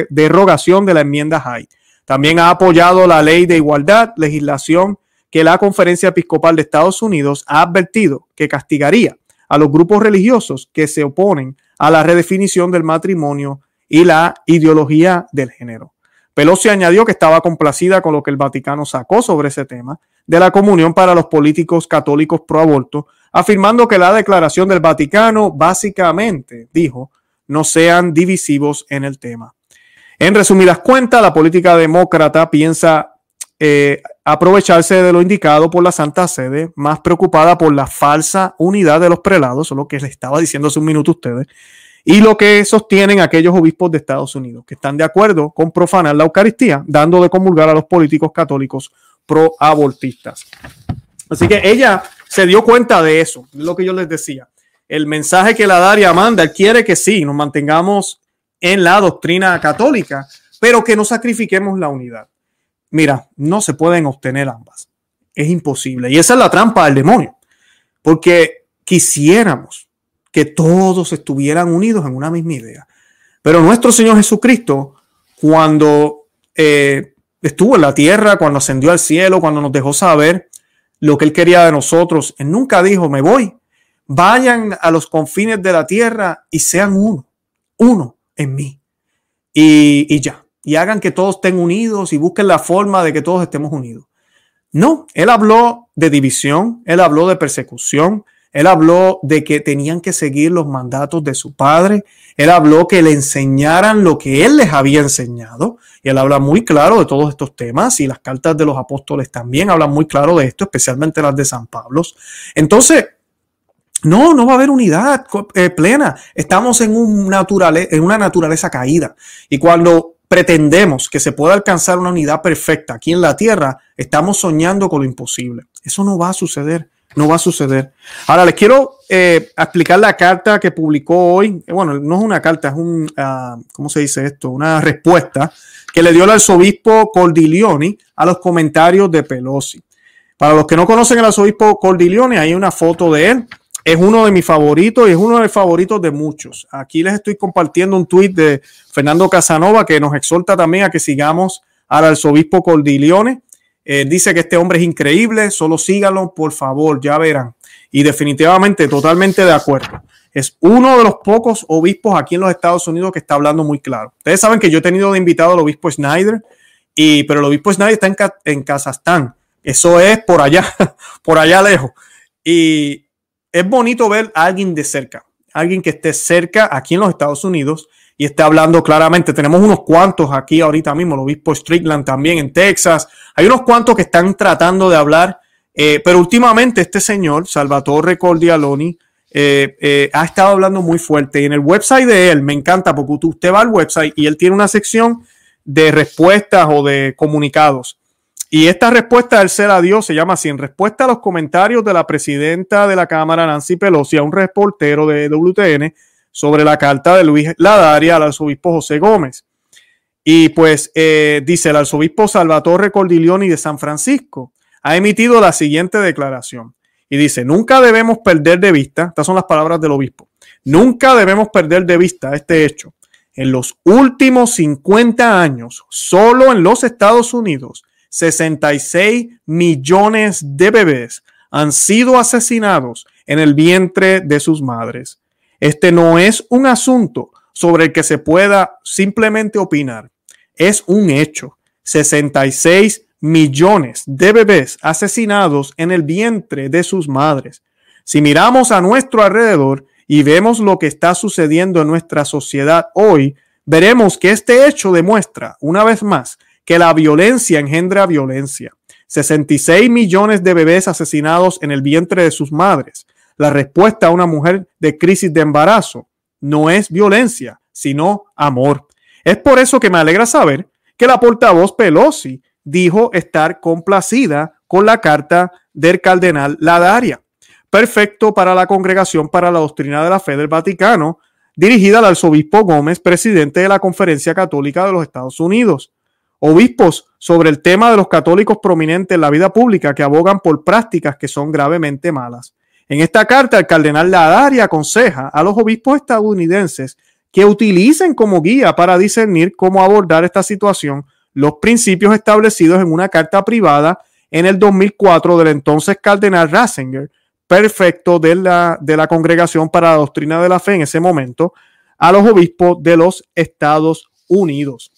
derogación de la enmienda Hyde. También ha apoyado la ley de igualdad, legislación que la Conferencia Episcopal de Estados Unidos ha advertido que castigaría a los grupos religiosos que se oponen a la redefinición del matrimonio y la ideología del género. Pelosi añadió que estaba complacida con lo que el Vaticano sacó sobre ese tema de la comunión para los políticos católicos pro aborto, afirmando que la declaración del Vaticano básicamente dijo no sean divisivos en el tema. En resumidas cuentas, la política demócrata piensa eh, aprovecharse de lo indicado por la Santa Sede, más preocupada por la falsa unidad de los prelados, lo que les estaba diciendo hace un minuto ustedes, y lo que sostienen aquellos obispos de Estados Unidos, que están de acuerdo con profanar la Eucaristía, dando de comulgar a los políticos católicos pro-abortistas. Así que ella se dio cuenta de eso, lo que yo les decía. El mensaje que la Daria manda, quiere que sí, nos mantengamos en la doctrina católica, pero que no sacrifiquemos la unidad. Mira, no se pueden obtener ambas. Es imposible. Y esa es la trampa del demonio. Porque quisiéramos que todos estuvieran unidos en una misma idea. Pero nuestro Señor Jesucristo, cuando eh, estuvo en la tierra, cuando ascendió al cielo, cuando nos dejó saber lo que Él quería de nosotros, nunca dijo, me voy, vayan a los confines de la tierra y sean uno, uno en mí. Y, y ya, y hagan que todos estén unidos y busquen la forma de que todos estemos unidos. No, Él habló de división, Él habló de persecución, él habló de que tenían que seguir los mandatos de su padre. Él habló que le enseñaran lo que él les había enseñado. Y él habla muy claro de todos estos temas y las cartas de los apóstoles también hablan muy claro de esto, especialmente las de San Pablo. Entonces, no, no va a haber unidad eh, plena. Estamos en, un en una naturaleza caída. Y cuando pretendemos que se pueda alcanzar una unidad perfecta aquí en la tierra, estamos soñando con lo imposible. Eso no va a suceder no va a suceder. Ahora les quiero eh, explicar la carta que publicó hoy. Bueno, no es una carta, es un, uh, ¿cómo se dice esto? Una respuesta que le dio el arzobispo Cordiglioni a los comentarios de Pelosi. Para los que no conocen al arzobispo Cordiglioni, hay una foto de él. Es uno de mis favoritos y es uno de los favoritos de muchos. Aquí les estoy compartiendo un tuit de Fernando Casanova que nos exhorta también a que sigamos al arzobispo Cordiglione eh, dice que este hombre es increíble, solo síganlo, por favor, ya verán. Y definitivamente, totalmente de acuerdo. Es uno de los pocos obispos aquí en los Estados Unidos que está hablando muy claro. Ustedes saben que yo he tenido de invitado al obispo Snyder, y, pero el obispo Snyder está en, en Kazajstán. Eso es por allá, <laughs> por allá lejos. Y es bonito ver a alguien de cerca, alguien que esté cerca aquí en los Estados Unidos y está hablando claramente. Tenemos unos cuantos aquí ahorita mismo, el obispo Strickland también en Texas. Hay unos cuantos que están tratando de hablar, eh, pero últimamente este señor, Salvatore Cordialoni, eh, eh, ha estado hablando muy fuerte. Y en el website de él, me encanta porque usted va al website y él tiene una sección de respuestas o de comunicados. Y esta respuesta él se la dio, se llama así, en respuesta a los comentarios de la presidenta de la Cámara, Nancy Pelosi, a un reportero de WTN sobre la carta de Luis Ladaria al arzobispo José Gómez. Y pues eh, dice el arzobispo Salvatore Cordiglioni de San Francisco ha emitido la siguiente declaración. Y dice, nunca debemos perder de vista, estas son las palabras del obispo, nunca debemos perder de vista este hecho. En los últimos 50 años, solo en los Estados Unidos, 66 millones de bebés han sido asesinados en el vientre de sus madres. Este no es un asunto sobre el que se pueda simplemente opinar. Es un hecho. 66 millones de bebés asesinados en el vientre de sus madres. Si miramos a nuestro alrededor y vemos lo que está sucediendo en nuestra sociedad hoy, veremos que este hecho demuestra, una vez más, que la violencia engendra violencia. 66 millones de bebés asesinados en el vientre de sus madres. La respuesta a una mujer de crisis de embarazo no es violencia, sino amor. Es por eso que me alegra saber que la portavoz Pelosi dijo estar complacida con la carta del cardenal Ladaria. Perfecto para la Congregación para la Doctrina de la Fe del Vaticano, dirigida al arzobispo Gómez, presidente de la Conferencia Católica de los Estados Unidos. Obispos sobre el tema de los católicos prominentes en la vida pública que abogan por prácticas que son gravemente malas. En esta carta, el cardenal Ladaria aconseja a los obispos estadounidenses que utilicen como guía para discernir cómo abordar esta situación los principios establecidos en una carta privada en el 2004 del entonces cardenal Ratzinger, perfecto de la, de la Congregación para la Doctrina de la Fe en ese momento, a los obispos de los Estados Unidos.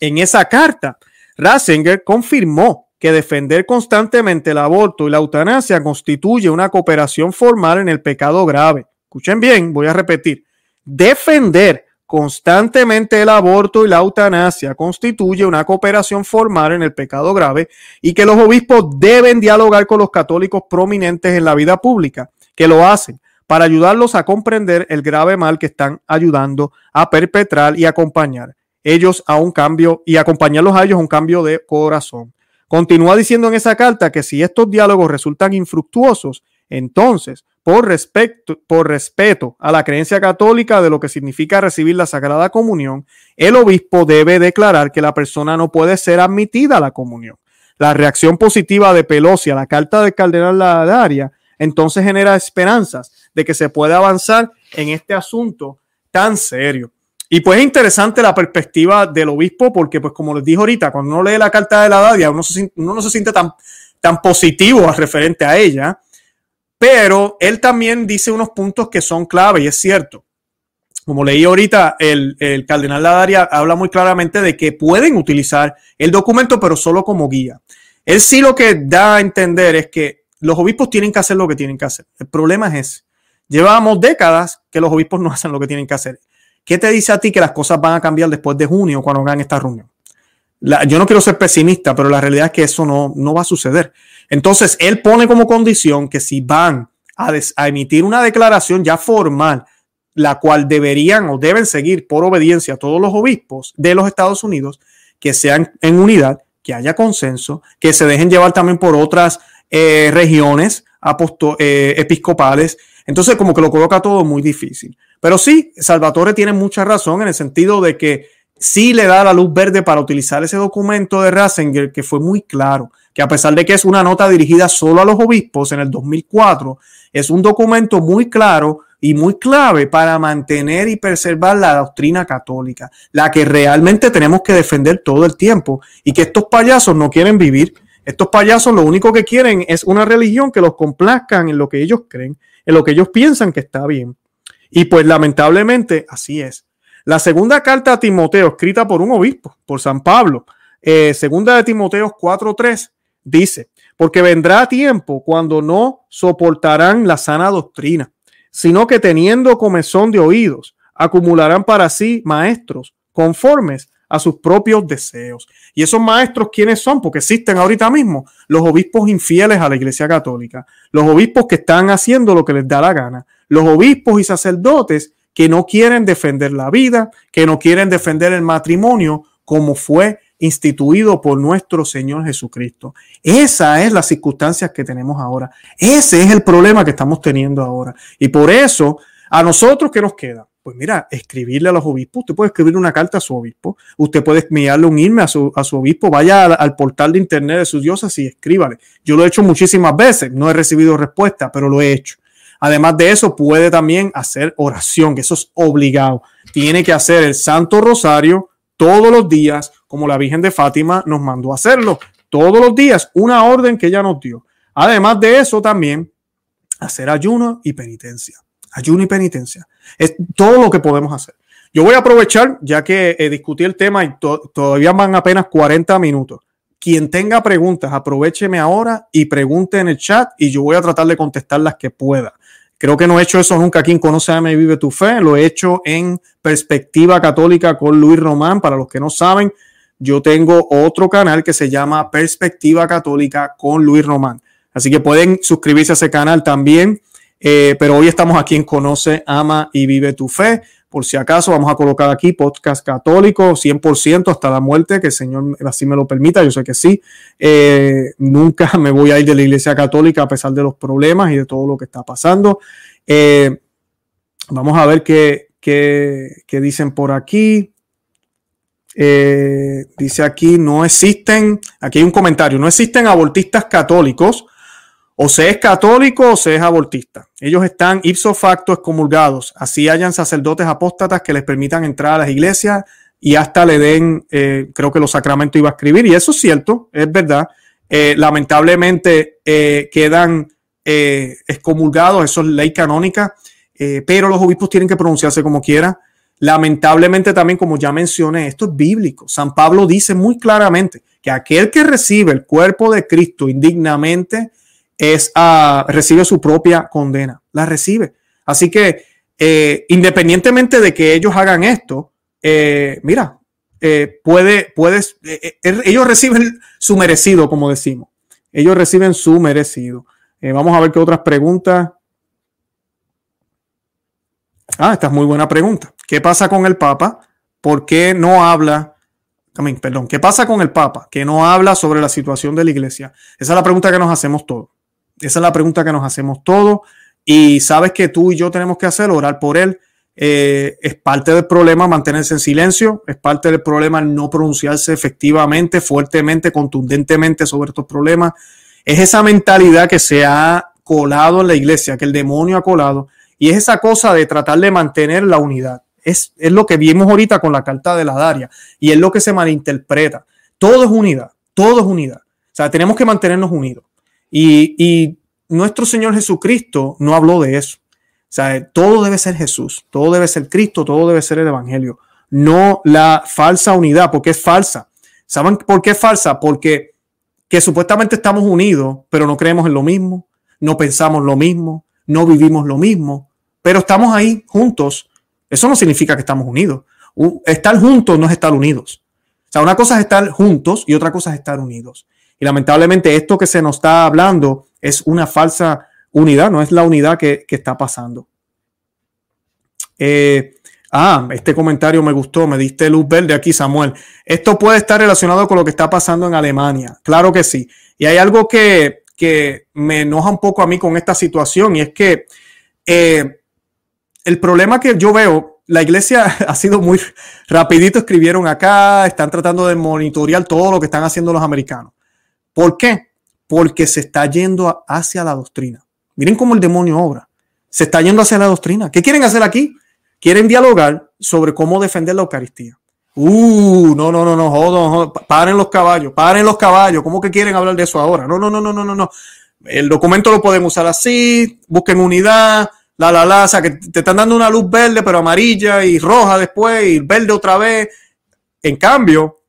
En esa carta, Ratzinger confirmó que defender constantemente el aborto y la eutanasia constituye una cooperación formal en el pecado grave. Escuchen bien, voy a repetir. Defender constantemente el aborto y la eutanasia constituye una cooperación formal en el pecado grave y que los obispos deben dialogar con los católicos prominentes en la vida pública, que lo hacen para ayudarlos a comprender el grave mal que están ayudando a perpetrar y acompañar ellos a un cambio y acompañarlos a ellos a un cambio de corazón. Continúa diciendo en esa carta que si estos diálogos resultan infructuosos, entonces por, respecto, por respeto a la creencia católica de lo que significa recibir la Sagrada Comunión, el obispo debe declarar que la persona no puede ser admitida a la comunión. La reacción positiva de Pelosi a la carta del cardenal Ladaria entonces genera esperanzas de que se pueda avanzar en este asunto tan serio. Y pues es interesante la perspectiva del obispo porque, pues como les dije ahorita, cuando uno lee la carta de la Daria, uno, no se siente tan, tan positivo referente a ella, pero él también dice unos puntos que son clave y es cierto. Como leí ahorita, el, el cardenal Ladaria habla muy claramente de que pueden utilizar el documento, pero solo como guía. Él sí lo que da a entender es que los obispos tienen que hacer lo que tienen que hacer. El problema es ese. Llevamos décadas que los obispos no hacen lo que tienen que hacer. ¿Qué te dice a ti que las cosas van a cambiar después de junio cuando hagan esta reunión? yo no quiero ser pesimista, pero la realidad es que eso no, no va a suceder. Entonces, él pone como condición que si van a, emitir una declaración ya formal, la cual deberían o deben seguir por obediencia a todos los obispos de los Estados Unidos, que sean en unidad, que haya consenso, que se dejen llevar también por otras eh, regiones eh, episcopales. Entonces, como que lo coloca todo muy difícil. Pero sí, Salvatore tiene mucha razón en el sentido de que sí le da la luz verde para utilizar ese documento de Ratzinger, que fue muy claro, que a pesar de que es una nota dirigida solo a los obispos en el 2004, es un documento muy claro y muy clave para mantener y preservar la doctrina católica, la que realmente tenemos que defender todo el tiempo y que estos payasos no quieren vivir. Estos payasos lo único que quieren es una religión que los complazcan en lo que ellos creen, en lo que ellos piensan que está bien. Y pues lamentablemente así es. La segunda carta a Timoteo, escrita por un obispo, por San Pablo, eh, segunda de Timoteo 4.3, dice, porque vendrá tiempo cuando no soportarán la sana doctrina, sino que teniendo comezón de oídos, acumularán para sí maestros conformes a sus propios deseos. ¿Y esos maestros quiénes son? Porque existen ahorita mismo los obispos infieles a la Iglesia Católica, los obispos que están haciendo lo que les da la gana, los obispos y sacerdotes que no quieren defender la vida, que no quieren defender el matrimonio como fue instituido por nuestro Señor Jesucristo. Esa es la circunstancia que tenemos ahora. Ese es el problema que estamos teniendo ahora. Y por eso, a nosotros, ¿qué nos queda? Pues mira, escribirle a los obispos. Usted puede escribir una carta a su obispo. Usted puede enviarle un email a su, a su obispo. Vaya al, portal de internet de sus dioses y escríbale. Yo lo he hecho muchísimas veces. No he recibido respuesta, pero lo he hecho. Además de eso, puede también hacer oración, que eso es obligado. Tiene que hacer el Santo Rosario todos los días, como la Virgen de Fátima nos mandó hacerlo. Todos los días, una orden que ella nos dio. Además de eso, también hacer ayuno y penitencia. Ayuno y penitencia. Es todo lo que podemos hacer. Yo voy a aprovechar, ya que eh, discutí el tema y todavía van apenas 40 minutos. Quien tenga preguntas, aprovecheme ahora y pregunte en el chat y yo voy a tratar de contestar las que pueda. Creo que no he hecho eso nunca aquí en Conoce a Vive tu Fe. Lo he hecho en Perspectiva Católica con Luis Román. Para los que no saben, yo tengo otro canal que se llama Perspectiva Católica con Luis Román. Así que pueden suscribirse a ese canal también. Eh, pero hoy estamos aquí en Conoce, Ama y Vive tu Fe. Por si acaso, vamos a colocar aquí podcast católico 100% hasta la muerte, que el Señor así me lo permita. Yo sé que sí. Eh, nunca <laughs> me voy a ir de la Iglesia Católica a pesar de los problemas y de todo lo que está pasando. Eh, vamos a ver qué, qué, dicen por aquí. Eh, dice aquí, no existen, aquí hay un comentario, no existen abortistas católicos o se es católico o se es abortista. Ellos están ipso facto excomulgados. Así hayan sacerdotes apóstatas que les permitan entrar a las iglesias y hasta le den, eh, creo que los sacramentos iba a escribir. Y eso es cierto, es verdad. Eh, lamentablemente eh, quedan excomulgados, eso es ley canónica, pero los obispos tienen que pronunciarse como quieran. Lamentablemente también, como ya mencioné, esto es bíblico. San Pablo dice muy claramente que aquel que recibe el cuerpo de Cristo indignamente, es a, recibe su propia condena, la recibe. Así que eh, independientemente de que ellos hagan esto, eh, mira, eh, puede, puedes, ellos reciben su merecido, como decimos. Ellos reciben su merecido. vamos a ver qué otras preguntas. Ah, esta es muy buena pregunta. ¿Qué pasa con el Papa? ¿Por qué no habla? perdón, ¿qué pasa con el Papa? Que no habla sobre la situación de la iglesia. Esa es la pregunta que nos hacemos todos. Esa es la pregunta que nos hacemos todos. Y sabes que tú y yo tenemos que hacer, orar por él. Eh, es parte del problema mantenerse en silencio, es parte del problema no pronunciarse efectivamente, fuertemente, contundentemente sobre estos problemas. Es esa mentalidad que se ha colado en la iglesia, que el demonio ha colado, y es esa cosa de tratar de mantener la unidad. Es, es lo que vimos ahorita con la carta de la Daria, y es lo que se malinterpreta. Todo es unidad, todo es unidad. O sea, tenemos que mantenernos unidos. Y, nuestro Señor Jesucristo no habló de eso. O sea, todo debe ser Jesús, todo debe ser Cristo, todo debe ser el Evangelio, no la falsa unidad, porque es falsa. ¿Saben por qué es falsa? Porque que supuestamente estamos unidos, pero no creemos en lo mismo, no pensamos lo mismo, no vivimos lo mismo, pero estamos ahí juntos. Eso no significa que estamos unidos. Estar juntos no es estar unidos. O sea, una cosa es estar juntos y otra cosa es estar unidos. Y lamentablemente esto que se nos está hablando es una falsa unidad, no es la unidad que, está pasando. Eh, ah, este comentario me gustó, me diste luz verde aquí, Samuel. Esto puede estar relacionado con lo que está pasando en Alemania. Claro que sí. Y hay algo que, me enoja un poco a mí con esta situación y es que eh, el problema que yo veo, la iglesia <laughs> ha sido muy rapidito, escribieron acá, están tratando de monitorear todo lo que están haciendo los americanos. ¿Por qué? Porque se está yendo hacia la doctrina. Miren cómo el demonio obra. Se está yendo hacia la doctrina. ¿Qué quieren hacer aquí? Quieren dialogar sobre cómo defender la Eucaristía. Uh, no, no, no, no, jodo, paren los caballos, paren los caballos. ¿Cómo que quieren hablar de eso ahora? No, no, no, no, no, no, no. El documento lo pueden usar así, busquen unidad, la, la, la, o sea, que te están dando una luz verde, pero amarilla y roja después y verde otra vez. En cambio,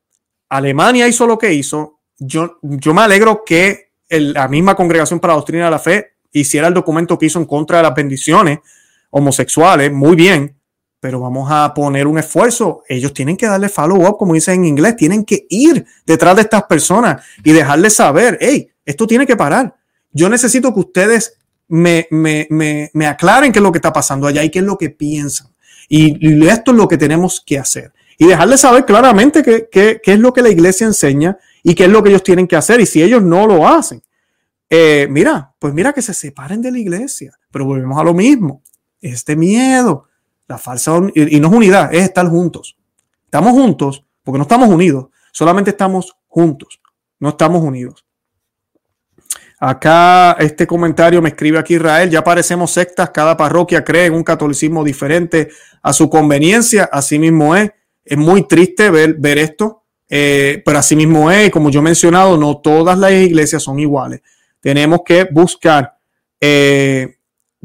Alemania hizo lo que hizo, yo, yo me alegro que la misma Congregación para la Doctrina de la Fe hiciera el documento que hizo en contra de las bendiciones homosexuales, muy bien, pero vamos a poner un esfuerzo. Ellos tienen que darle follow up, como dicen en inglés, tienen que ir detrás de estas personas y dejarles saber, hey, esto tiene que parar. Yo necesito que ustedes me, me, me, me aclaren qué es lo que está pasando allá y qué es lo que piensan. Y, esto es lo que tenemos que hacer. Y dejarles saber claramente qué, qué, qué, es lo que la iglesia enseña y qué es lo que ellos tienen que hacer. Y si ellos no lo hacen, eh, mira, pues mira que se separen de la iglesia. Pero volvemos a lo mismo. Este miedo, la falsa, y no es unidad, es estar juntos. Estamos juntos porque no estamos unidos, solamente estamos juntos, no estamos unidos. Acá este comentario me escribe aquí Israel, ya parecemos sectas, cada parroquia cree en un catolicismo diferente a su conveniencia, así mismo es. Es muy triste ver, ver esto, eh, pero así mismo es, como yo he mencionado, no todas las iglesias son iguales. Tenemos que buscar, eh,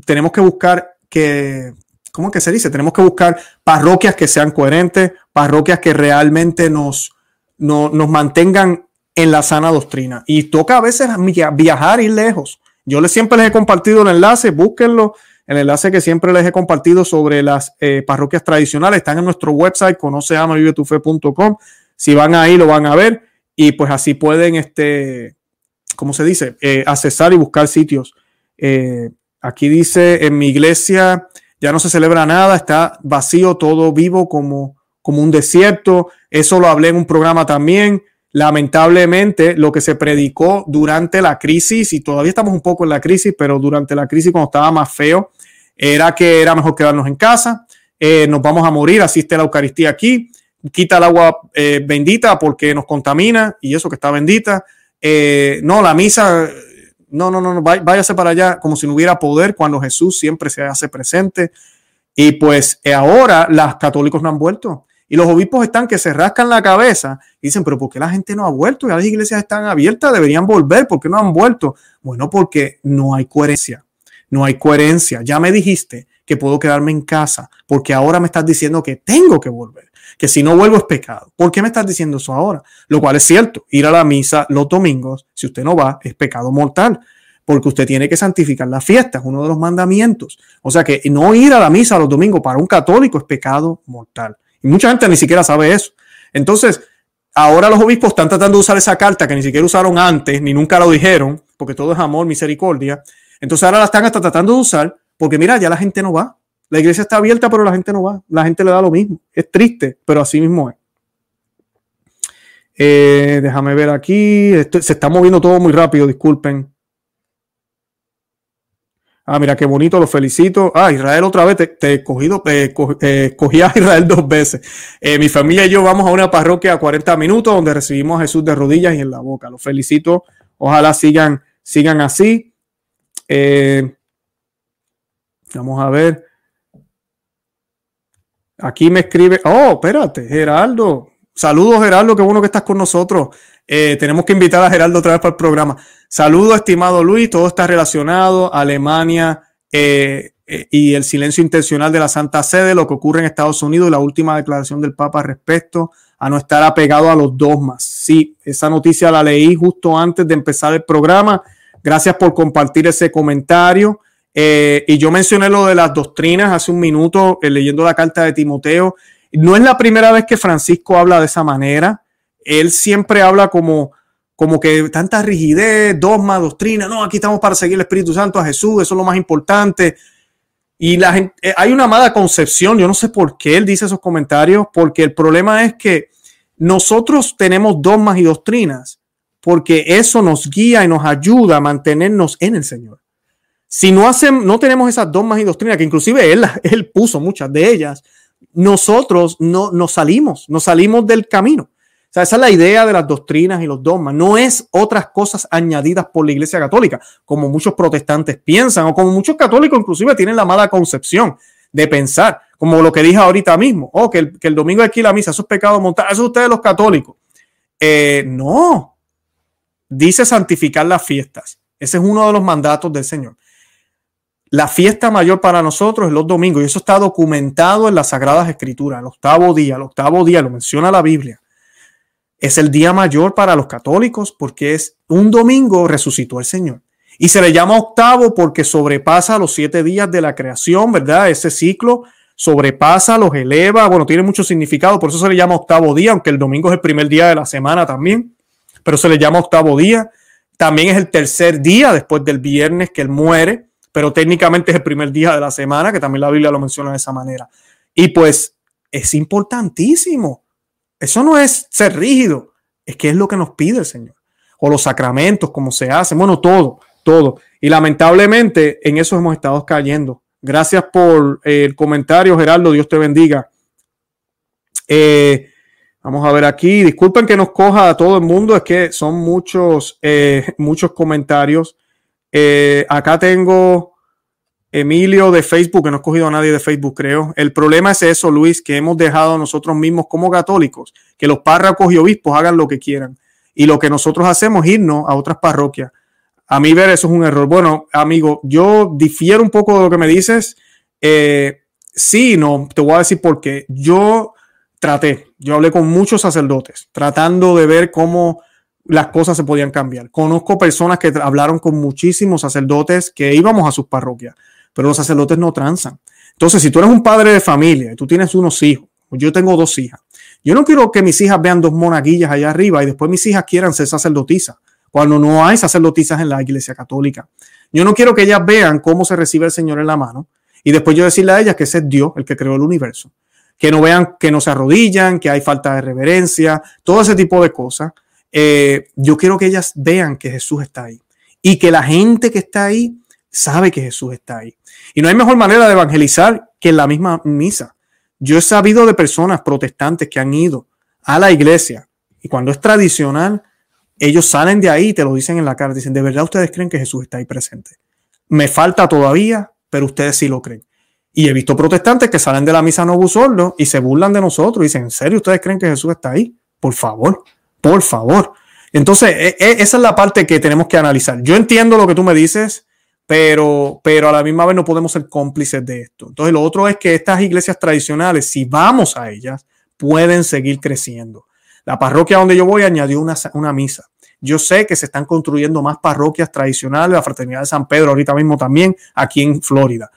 tenemos que buscar que, ¿cómo que se dice? Tenemos que buscar parroquias que sean coherentes, parroquias que realmente nos, no, nos mantengan en la sana doctrina. Y toca a veces viajar y lejos. Yo les, siempre les he compartido el enlace, búsquenlo, el enlace que siempre les he compartido sobre las eh, parroquias tradicionales. Están en nuestro website, conoceamavivetufe.com. Si van ahí, lo van a ver. Y pues así pueden, este, ¿cómo se dice? Eh, accesar y buscar sitios. Eh, aquí dice, en mi iglesia ya no se celebra nada, está vacío, todo vivo como, como un desierto. Eso lo hablé en un programa también lamentablemente lo que se predicó durante la crisis, y todavía estamos un poco en la crisis, pero durante la crisis cuando estaba más feo, era que era mejor quedarnos en casa, eh, nos vamos a morir, asiste la Eucaristía aquí, quita el agua eh, bendita porque nos contamina y eso que está bendita. Eh, no, la misa, no, no, no, váyase para allá como si no hubiera poder cuando Jesús siempre se hace presente. Y pues ahora los católicos no han vuelto. Y los obispos están que se rascan la cabeza y dicen, pero ¿por qué la gente no ha vuelto? Ya las iglesias están abiertas, deberían volver, ¿por qué no han vuelto? Bueno, porque no hay coherencia, no hay coherencia. Ya me dijiste que puedo quedarme en casa, porque ahora me estás diciendo que tengo que volver, que si no vuelvo es pecado. ¿Por qué me estás diciendo eso ahora? Lo cual es cierto, ir a la misa los domingos, si usted no va, es pecado mortal porque usted tiene que santificar la fiesta, es uno de los mandamientos. O sea que no ir a la misa los domingos para un católico es pecado mortal. Y mucha gente ni siquiera sabe eso. Entonces, ahora los obispos están tratando de usar esa carta que ni siquiera usaron antes, ni nunca lo dijeron, porque todo es amor, misericordia. Entonces ahora la están hasta tratando de usar, porque mira, ya la gente no va. La iglesia está abierta, pero la gente no va. La gente le da lo mismo. Es triste, pero así mismo es. Eh, déjame ver aquí. se está moviendo todo muy rápido, disculpen. Ah, mira qué bonito, lo felicito. Ah, Israel otra vez, te, he cogido, te, cogí a <laughs> Israel dos veces. Eh, mi familia y yo vamos a una parroquia a 40 minutos donde recibimos a Jesús de rodillas y en la boca. Lo felicito. Ojalá sigan, sigan así. Eh, vamos a ver. Aquí me escribe, oh, espérate, Geraldo. Saludos, Geraldo, qué bueno que estás con nosotros. Eh, tenemos que invitar a Geraldo otra vez para el programa. Saludos, estimado Luis. Todo está relacionado. Alemania eh, eh, y el silencio intencional de la Santa Sede, lo que ocurre en Estados Unidos la última declaración del Papa respecto a no estar apegado a los dogmas. Sí, esa noticia la leí justo antes de empezar el programa. Gracias por compartir ese comentario. Y yo mencioné lo de las doctrinas hace un minuto leyendo la carta de Timoteo. No es la primera vez que Francisco habla de esa manera él siempre habla como, como que tanta rigidez, dogma, doctrina, no, aquí estamos para seguir el Espíritu Santo a Jesús, eso es lo más importante. Y la gente, eh, hay una mala concepción, yo no sé por qué él dice esos comentarios, porque el problema es que nosotros tenemos dogmas y doctrinas, porque eso nos guía y nos ayuda a mantenernos en el Señor. Si no, hacen, no tenemos esas dogmas y doctrinas, que inclusive él, <laughs> él puso muchas de ellas, nosotros no nos salimos, nos salimos del camino sea, esa es la idea de las doctrinas y los dogmas. No es otras cosas añadidas por la Iglesia Católica, como muchos protestantes piensan, o como muchos católicos inclusive tienen la mala concepción de pensar, como lo que dije ahorita mismo, oh, que el, que el domingo aquí la misa, eso es pecado montar, eso es ustedes los católicos. Eh, no, dice santificar las fiestas. Ese es uno de los mandatos del Señor. La fiesta mayor para nosotros es los domingos y eso está documentado en las Sagradas Escrituras, el octavo día, el octavo día lo menciona la Biblia. Es el día mayor para los católicos porque es un domingo resucitó el Señor. Y se le llama octavo porque sobrepasa los siete días de la creación, ¿verdad? Ese ciclo sobrepasa, los eleva, bueno, tiene mucho significado, por eso se le llama octavo día, aunque el domingo es el primer día de la semana también, pero se le llama octavo día. También es el tercer día después del viernes que él muere, pero técnicamente es el primer día de la semana, que también la Biblia lo menciona de esa manera. Y pues es importantísimo. Eso no es ser rígido, es que es lo que nos pide el Señor. O los sacramentos, como se hacen, bueno, todo, todo. Y lamentablemente en eso hemos estado cayendo. Gracias por eh, el comentario, Gerardo. Dios te bendiga. Eh, vamos a ver aquí. Disculpen que nos coja a todo el mundo, es que son muchos, eh, <laughs> muchos comentarios. Acá tengo Emilio de Facebook, que no he cogido a nadie de Facebook, creo. El problema es eso, Luis, que hemos dejado nosotros mismos como católicos, que los párrocos y obispos hagan lo que quieran. Y lo que nosotros hacemos es irnos a otras parroquias a mí ver eso es un error. Bueno, amigo, yo difiero un poco de lo que me dices. Eh, sí, no, te voy a decir por qué. Yo traté, yo hablé con muchos sacerdotes, tratando de ver cómo las cosas se podían cambiar. Conozco personas que hablaron con muchísimos sacerdotes que íbamos a sus parroquias, pero los sacerdotes no transan. Entonces, si tú eres un padre de familia y tú tienes unos hijos, yo tengo dos hijas, yo no quiero que mis hijas vean dos monaguillas allá arriba y después mis hijas quieran ser sacerdotisas cuando no hay sacerdotisas en la iglesia católica. Yo no quiero que ellas vean cómo se recibe el Señor en la mano y después yo decirle a ellas que ese es Dios el que creó el universo. Que no vean que no se arrodillan, que hay falta de reverencia, todo ese tipo de cosas. Eh, yo quiero que ellas vean que Jesús está ahí y que la gente que está ahí sabe que Jesús está ahí. Y no hay mejor manera de evangelizar que en la misma misa. Yo he sabido de personas protestantes que han ido a la iglesia y cuando es tradicional, ellos salen de ahí y te lo dicen en la cara. Dicen, ¿de verdad ustedes creen que Jesús está ahí presente? Me falta todavía, pero ustedes sí lo creen. Y he visto protestantes que salen de la misa no sordo y se burlan de nosotros. Y dicen, ¿en serio ustedes creen que Jesús está ahí? Por favor, por favor. Entonces, e, e, esa es la parte que tenemos que analizar. Yo entiendo lo que tú me dices, pero, pero a la misma vez no podemos ser cómplices de esto. Entonces, lo otro es que estas iglesias tradicionales, si vamos a ellas, pueden seguir creciendo. La parroquia donde yo voy añadió una, una misa. Yo sé que se están construyendo más parroquias tradicionales, la Fraternidad de San Pedro ahorita mismo también, aquí en Florida.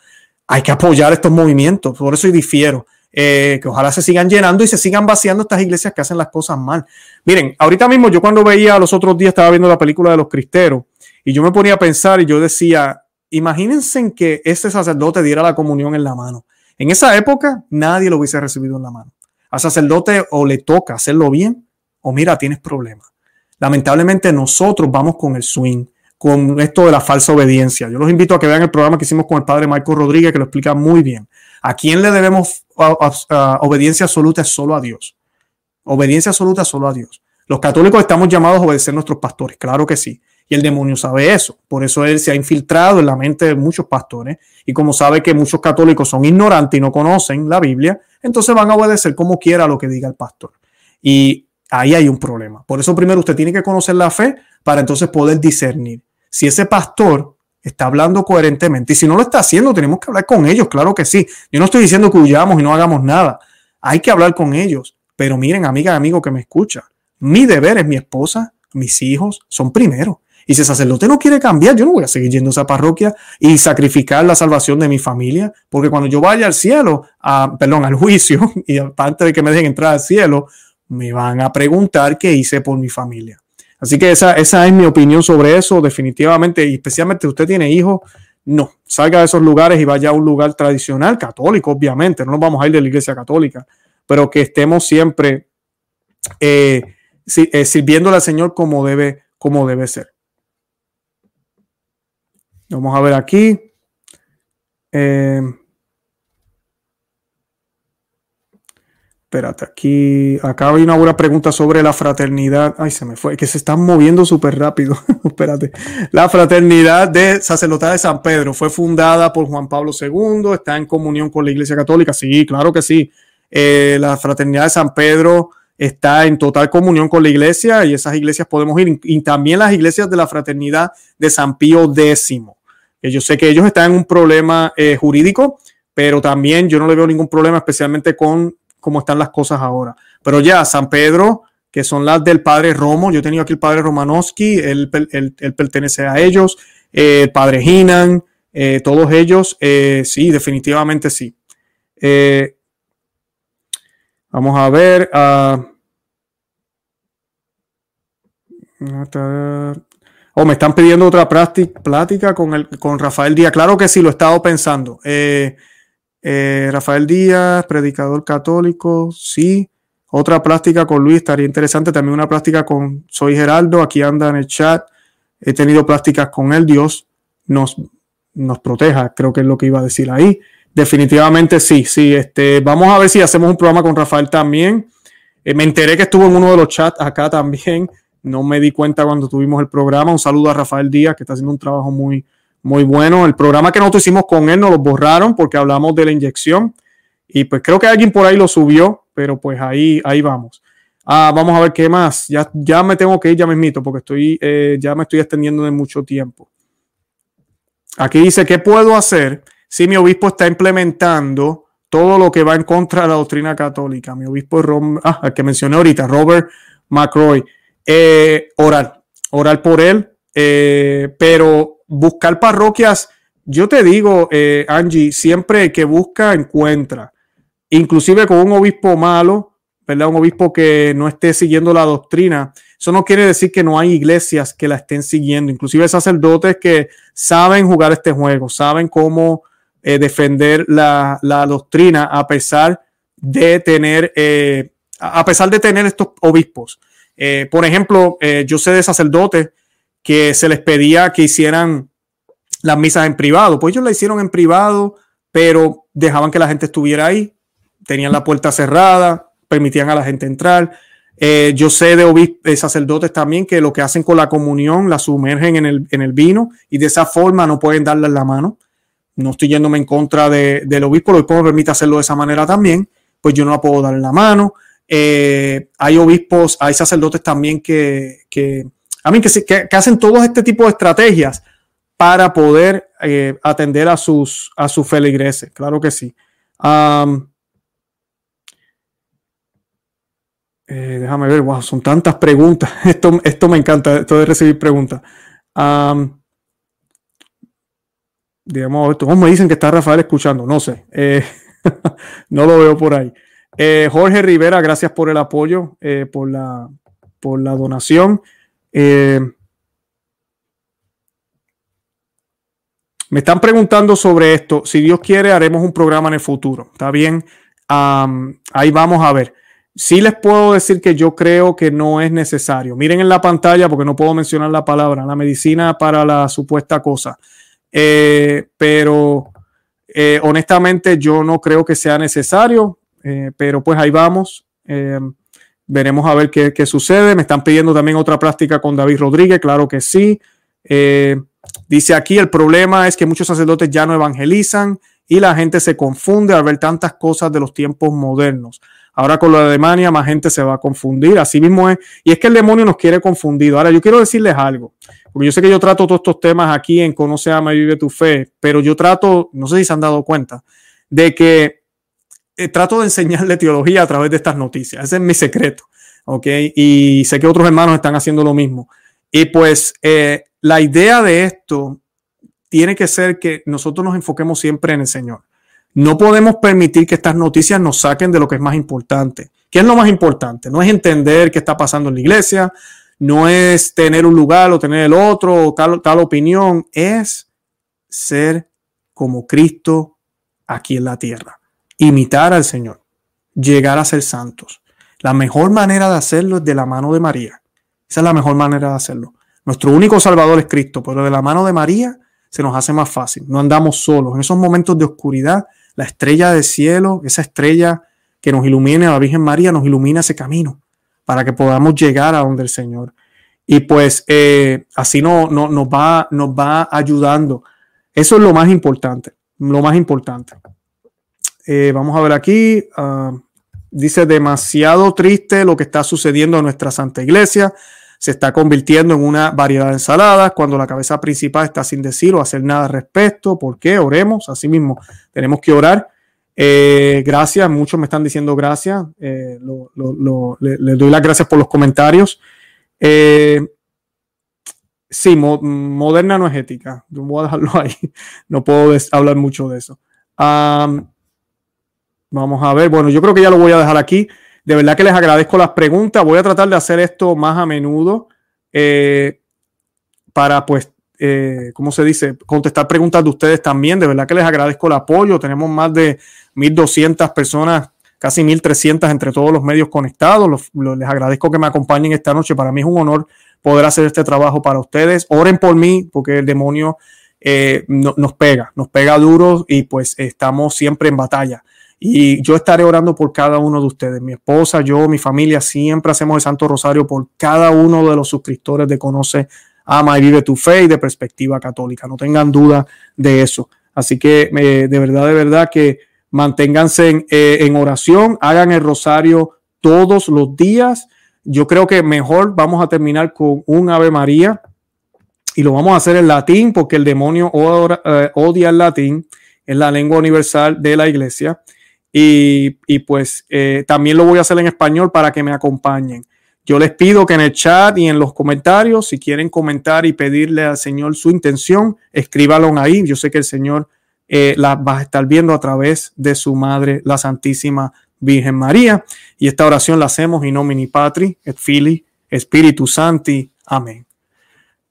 Hay que apoyar estos movimientos, por eso difiero. Eh, que ojalá se sigan llenando y se sigan vaciando estas iglesias que hacen las cosas mal. Miren, ahorita mismo yo cuando veía los otros días, estaba viendo la película de los cristeros y yo me ponía a pensar y yo decía, imagínense que ese sacerdote diera la comunión en la mano. En esa época nadie lo hubiese recibido en la mano. Al sacerdote o le toca hacerlo bien o mira, tienes problemas. Lamentablemente nosotros vamos con el swing, con esto de la falsa obediencia. Yo los invito a que vean el programa que hicimos con el padre Michael Rodríguez, que lo explica muy bien. ¿A quién le debemos obediencia absoluta? Solo a Dios. Obediencia absoluta solo a Dios. Los católicos estamos llamados a obedecer a nuestros pastores, claro que sí. Y el demonio sabe eso. Por eso él se ha infiltrado en la mente de muchos pastores. Y como sabe que muchos católicos son ignorantes y no conocen la Biblia, entonces van a obedecer como quiera lo que diga el pastor. Y ahí hay un problema. Por eso primero usted tiene que conocer la fe para entonces poder discernir. Si ese pastor está hablando coherentemente y si no lo está haciendo, tenemos que hablar con ellos, claro que sí. Yo no estoy diciendo que huyamos y no hagamos nada. Hay que hablar con ellos. Pero miren, amiga y amigo que me escucha, mi deber es mi esposa, mis hijos, son primero. Y si el sacerdote no quiere cambiar, yo no voy a seguir yendo a esa parroquia y sacrificar la salvación de mi familia, porque cuando yo vaya al cielo, a, perdón, al juicio, <laughs> y aparte de que me dejen entrar al cielo, me van a preguntar qué hice por mi familia. Así que esa, esa es mi opinión sobre eso, definitivamente, y especialmente si usted tiene hijos, no, salga de esos lugares y vaya a un lugar tradicional, católico, obviamente, no nos vamos a ir de la iglesia católica, pero que estemos siempre eh, eh, sirviéndole al Señor como debe, como debe ser. Vamos a ver aquí. Eh, espérate, aquí, acá hay una buena pregunta sobre la fraternidad. Ay, se me fue, que se están moviendo súper rápido. <laughs> espérate. La fraternidad de sacerdotal de San Pedro fue fundada por Juan Pablo II, está en comunión con la Iglesia Católica. Sí, claro que sí. Eh, la fraternidad de San Pedro está en total comunión con la iglesia y esas iglesias podemos ir, y también las iglesias de la fraternidad de San Pío X yo sé que ellos están en un problema eh, jurídico, pero también yo no le veo ningún problema, especialmente con cómo están las cosas ahora. Pero ya, San Pedro, que son las del padre Romo, yo he tenido aquí el padre Romanowski, él, pertenece a ellos, eh, el padre Hinan, eh, todos ellos, sí, definitivamente sí. Eh, vamos a ver. Uh, o me están pidiendo otra plática con, el, con Rafael Díaz. Claro que sí, lo he estado pensando. Eh, eh, Rafael Díaz, predicador católico, sí. Otra plástica con Luis estaría interesante. También una plástica con Soy Geraldo, aquí anda en el chat. He tenido plásticas con él. Dios nos, nos proteja, creo que es lo que iba a decir ahí. Definitivamente sí, sí. Este, vamos a ver si hacemos un programa con Rafael también. Eh, me enteré que estuvo en uno de los chats acá también. No me di cuenta cuando tuvimos el programa. Un saludo a Rafael Díaz, que está haciendo un trabajo muy, muy bueno. El programa que nosotros hicimos con él nos lo borraron porque hablamos de la inyección. Y pues creo que alguien por ahí lo subió, pero pues ahí, ahí vamos. Ah, vamos a ver qué más. Ya, ya me tengo que ir, ya me mito, porque estoy, eh, ya me estoy extendiendo de mucho tiempo. Aquí dice, ¿qué puedo hacer si mi obispo está implementando todo lo que va en contra de la doctrina católica? Mi obispo es ah, el que mencioné ahorita, Robert McCroy. Eh, orar, orar por él, eh, pero buscar parroquias, yo te digo, eh, Angie, siempre que busca, encuentra. Inclusive con un obispo malo, ¿verdad? Un obispo que no esté siguiendo la doctrina. Eso no quiere decir que no hay iglesias que la estén siguiendo, inclusive sacerdotes que saben jugar este juego, saben cómo defender la, la, doctrina a pesar de tener, a pesar de tener estos obispos. Eh, por ejemplo, eh, yo sé de sacerdotes que se les pedía que hicieran las misas en privado. Pues ellos la hicieron en privado, pero dejaban que la gente estuviera ahí, tenían la puerta cerrada, permitían a la gente entrar. Eh, yo sé de sacerdotes también que lo que hacen con la comunión la sumergen en el, en el vino y de esa forma no pueden darle la mano. No estoy yéndome en contra de, del obispo, el obispo me permite hacerlo de esa manera también, pues yo no la puedo darle la mano. Eh, hay obispos, hay sacerdotes también que, a mí, que, hacen todo este tipo de estrategias para poder eh, atender a sus, a sus feligreses. Claro que sí. Eh, déjame ver, wow, son tantas preguntas. <laughs> Esto, esto me encanta, esto de recibir preguntas. digamos, ¿cómo me dicen que está Rafael escuchando? No sé. <laughs> no lo veo por ahí. Eh, Jorge Rivera, gracias por el apoyo, eh, por, la, por la donación. Eh, me están preguntando sobre esto. Si Dios quiere, haremos un programa en el futuro. ¿Está bien? ahí vamos a ver. Sí les puedo decir que yo creo que no es necesario. Miren en la pantalla porque no puedo mencionar la palabra, la medicina para la supuesta cosa. pero honestamente yo no creo que sea necesario. Eh, pero pues ahí vamos. Veremos a ver qué, sucede. Me están pidiendo también otra práctica con David Rodríguez, claro que sí. Eh, dice aquí, el problema es que muchos sacerdotes ya no evangelizan y la gente se confunde al ver tantas cosas de los tiempos modernos. Ahora con lo de Alemania, más gente se va a confundir. Así mismo es. Y es que el demonio nos quiere confundido. Ahora, yo quiero decirles algo. Porque yo sé que yo trato todos estos temas aquí en Conoce, Ama y Vive tu Fe. Pero yo trato, no sé si se han dado cuenta, de que eh, trato de enseñarle teología a través de estas noticias. Ese es mi secreto. ¿Ok? Y sé que otros hermanos están haciendo lo mismo. Y pues eh, la idea de esto tiene que ser que nosotros nos enfoquemos siempre en el Señor. No podemos permitir que estas noticias nos saquen de lo que es más importante. ¿Qué es lo más importante? No es entender qué está pasando en la iglesia, no es tener un lugar o tener el otro o tal, tal opinión, es ser como Cristo aquí en la tierra imitar al Señor, llegar a ser santos. La mejor manera de hacerlo es de la mano de María. Esa es la mejor manera de hacerlo. Nuestro único Salvador es Cristo, pero de la mano de María se nos hace más fácil. No andamos solos. En esos momentos de oscuridad, la estrella del cielo, esa estrella que nos ilumine a la Virgen María, nos ilumina ese camino para que podamos llegar a donde el Señor. Y pues eh, así no, no, nos, va, nos va ayudando. Eso es lo más importante, lo más importante. Eh, vamos a ver aquí. Ah, dice demasiado triste lo que está sucediendo en nuestra Santa Iglesia. Se está convirtiendo en una variedad de ensaladas cuando la cabeza principal está sin decir o hacer nada al respecto. ¿Por qué? Oremos. Así mismo, tenemos que orar. Eh, gracias, muchos me están diciendo gracias. Eh, les doy las gracias por los comentarios. sí, moderna no es ética. Yo voy a dejarlo <laughs> ahí. No puedo hablar mucho de eso. Vamos a ver. Bueno, yo creo que ya lo voy a dejar aquí. De verdad que les agradezco las preguntas. Voy a tratar de hacer esto más a menudo eh, para, pues, eh, ¿cómo se dice? Contestar preguntas de ustedes también. De verdad que les agradezco el apoyo. Tenemos más de 1.200 personas, casi 1.300 entre todos los medios conectados. les agradezco que me acompañen esta noche. Para mí es un honor poder hacer este trabajo para ustedes. Oren por mí porque el demonio eh, nos pega, nos pega duro y pues estamos siempre en batalla. Y yo estaré orando por cada uno de ustedes. Mi esposa, yo, mi familia, siempre hacemos el Santo Rosario por cada uno de los suscriptores de Conoce, Ama y Vive tu Fe y de Perspectiva Católica. No tengan duda de eso. Así que eh, de verdad, de verdad que manténganse en, eh, en oración, hagan el rosario todos los días. Yo creo que mejor vamos a terminar con un Ave María y lo vamos a hacer en latín porque el demonio eh, odia el latín, es la lengua universal de la iglesia. Y, pues eh, también lo voy a hacer en español para que me acompañen. Yo les pido que en el chat y en los comentarios, si quieren comentar y pedirle al Señor su intención, escríbalo ahí. Yo sé que el Señor eh, la va a estar viendo a través de su madre, la Santísima Virgen María. Y esta oración la hacemos in nomini Patri et Fili, Spiritu Santi. Amén.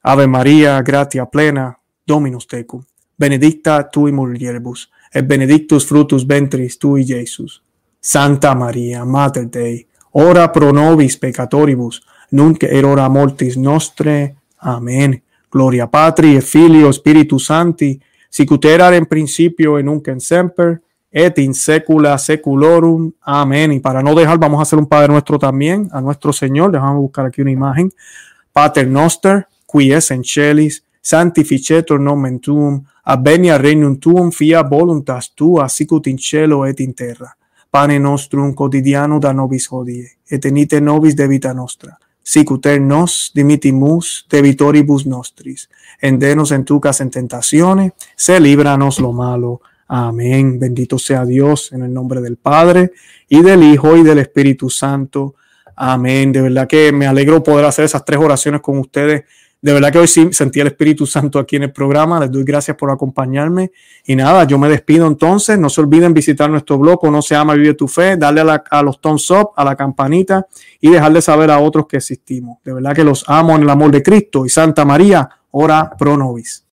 Ave María, gratia plena, Dominus tecum, benedicta tui mulieribus, et benedictus frutus ventris tui, Jesus. Santa Maria, Mater Dei, ora pro nobis peccatoribus, nunc et hora mortis nostre. Amén. Gloria Patri et Filio Spiritus Santi, sicut erat in principio et nunc en semper, et in secula seculorum. Amén. Y para no dejar, vamos a hacer un Padre Nuestro también, a nuestro Señor. Déjame buscar aquí una imagen. Pater Noster, qui es en celis, sanctificetur nomen tuum, avenia regnum tuum, fia voluntas tua, sicut in cielo et in terra. Pane nostrum quotidiano da nobis hodie, et enite nobis debita nostra, sicut er nos dimitimus debitoribus nostris, endenos en tucas en tentaciones, se líbranos lo malo. Amén. Bendito sea Dios en el nombre del Padre y del Hijo y del Espíritu Santo. Amén. De verdad que me alegro poder hacer esas tres oraciones con ustedes de verdad que hoy sí sentí el Espíritu Santo aquí en el programa. Les doy gracias por acompañarme. Y nada, yo me despido entonces. No se olviden visitar nuestro blog, no se llama Vive tu Fe, darle a, a los thumbs up, a la campanita y dejarle saber a otros que existimos. De verdad que los amo en el amor de Cristo. Y Santa María, ora pro nobis.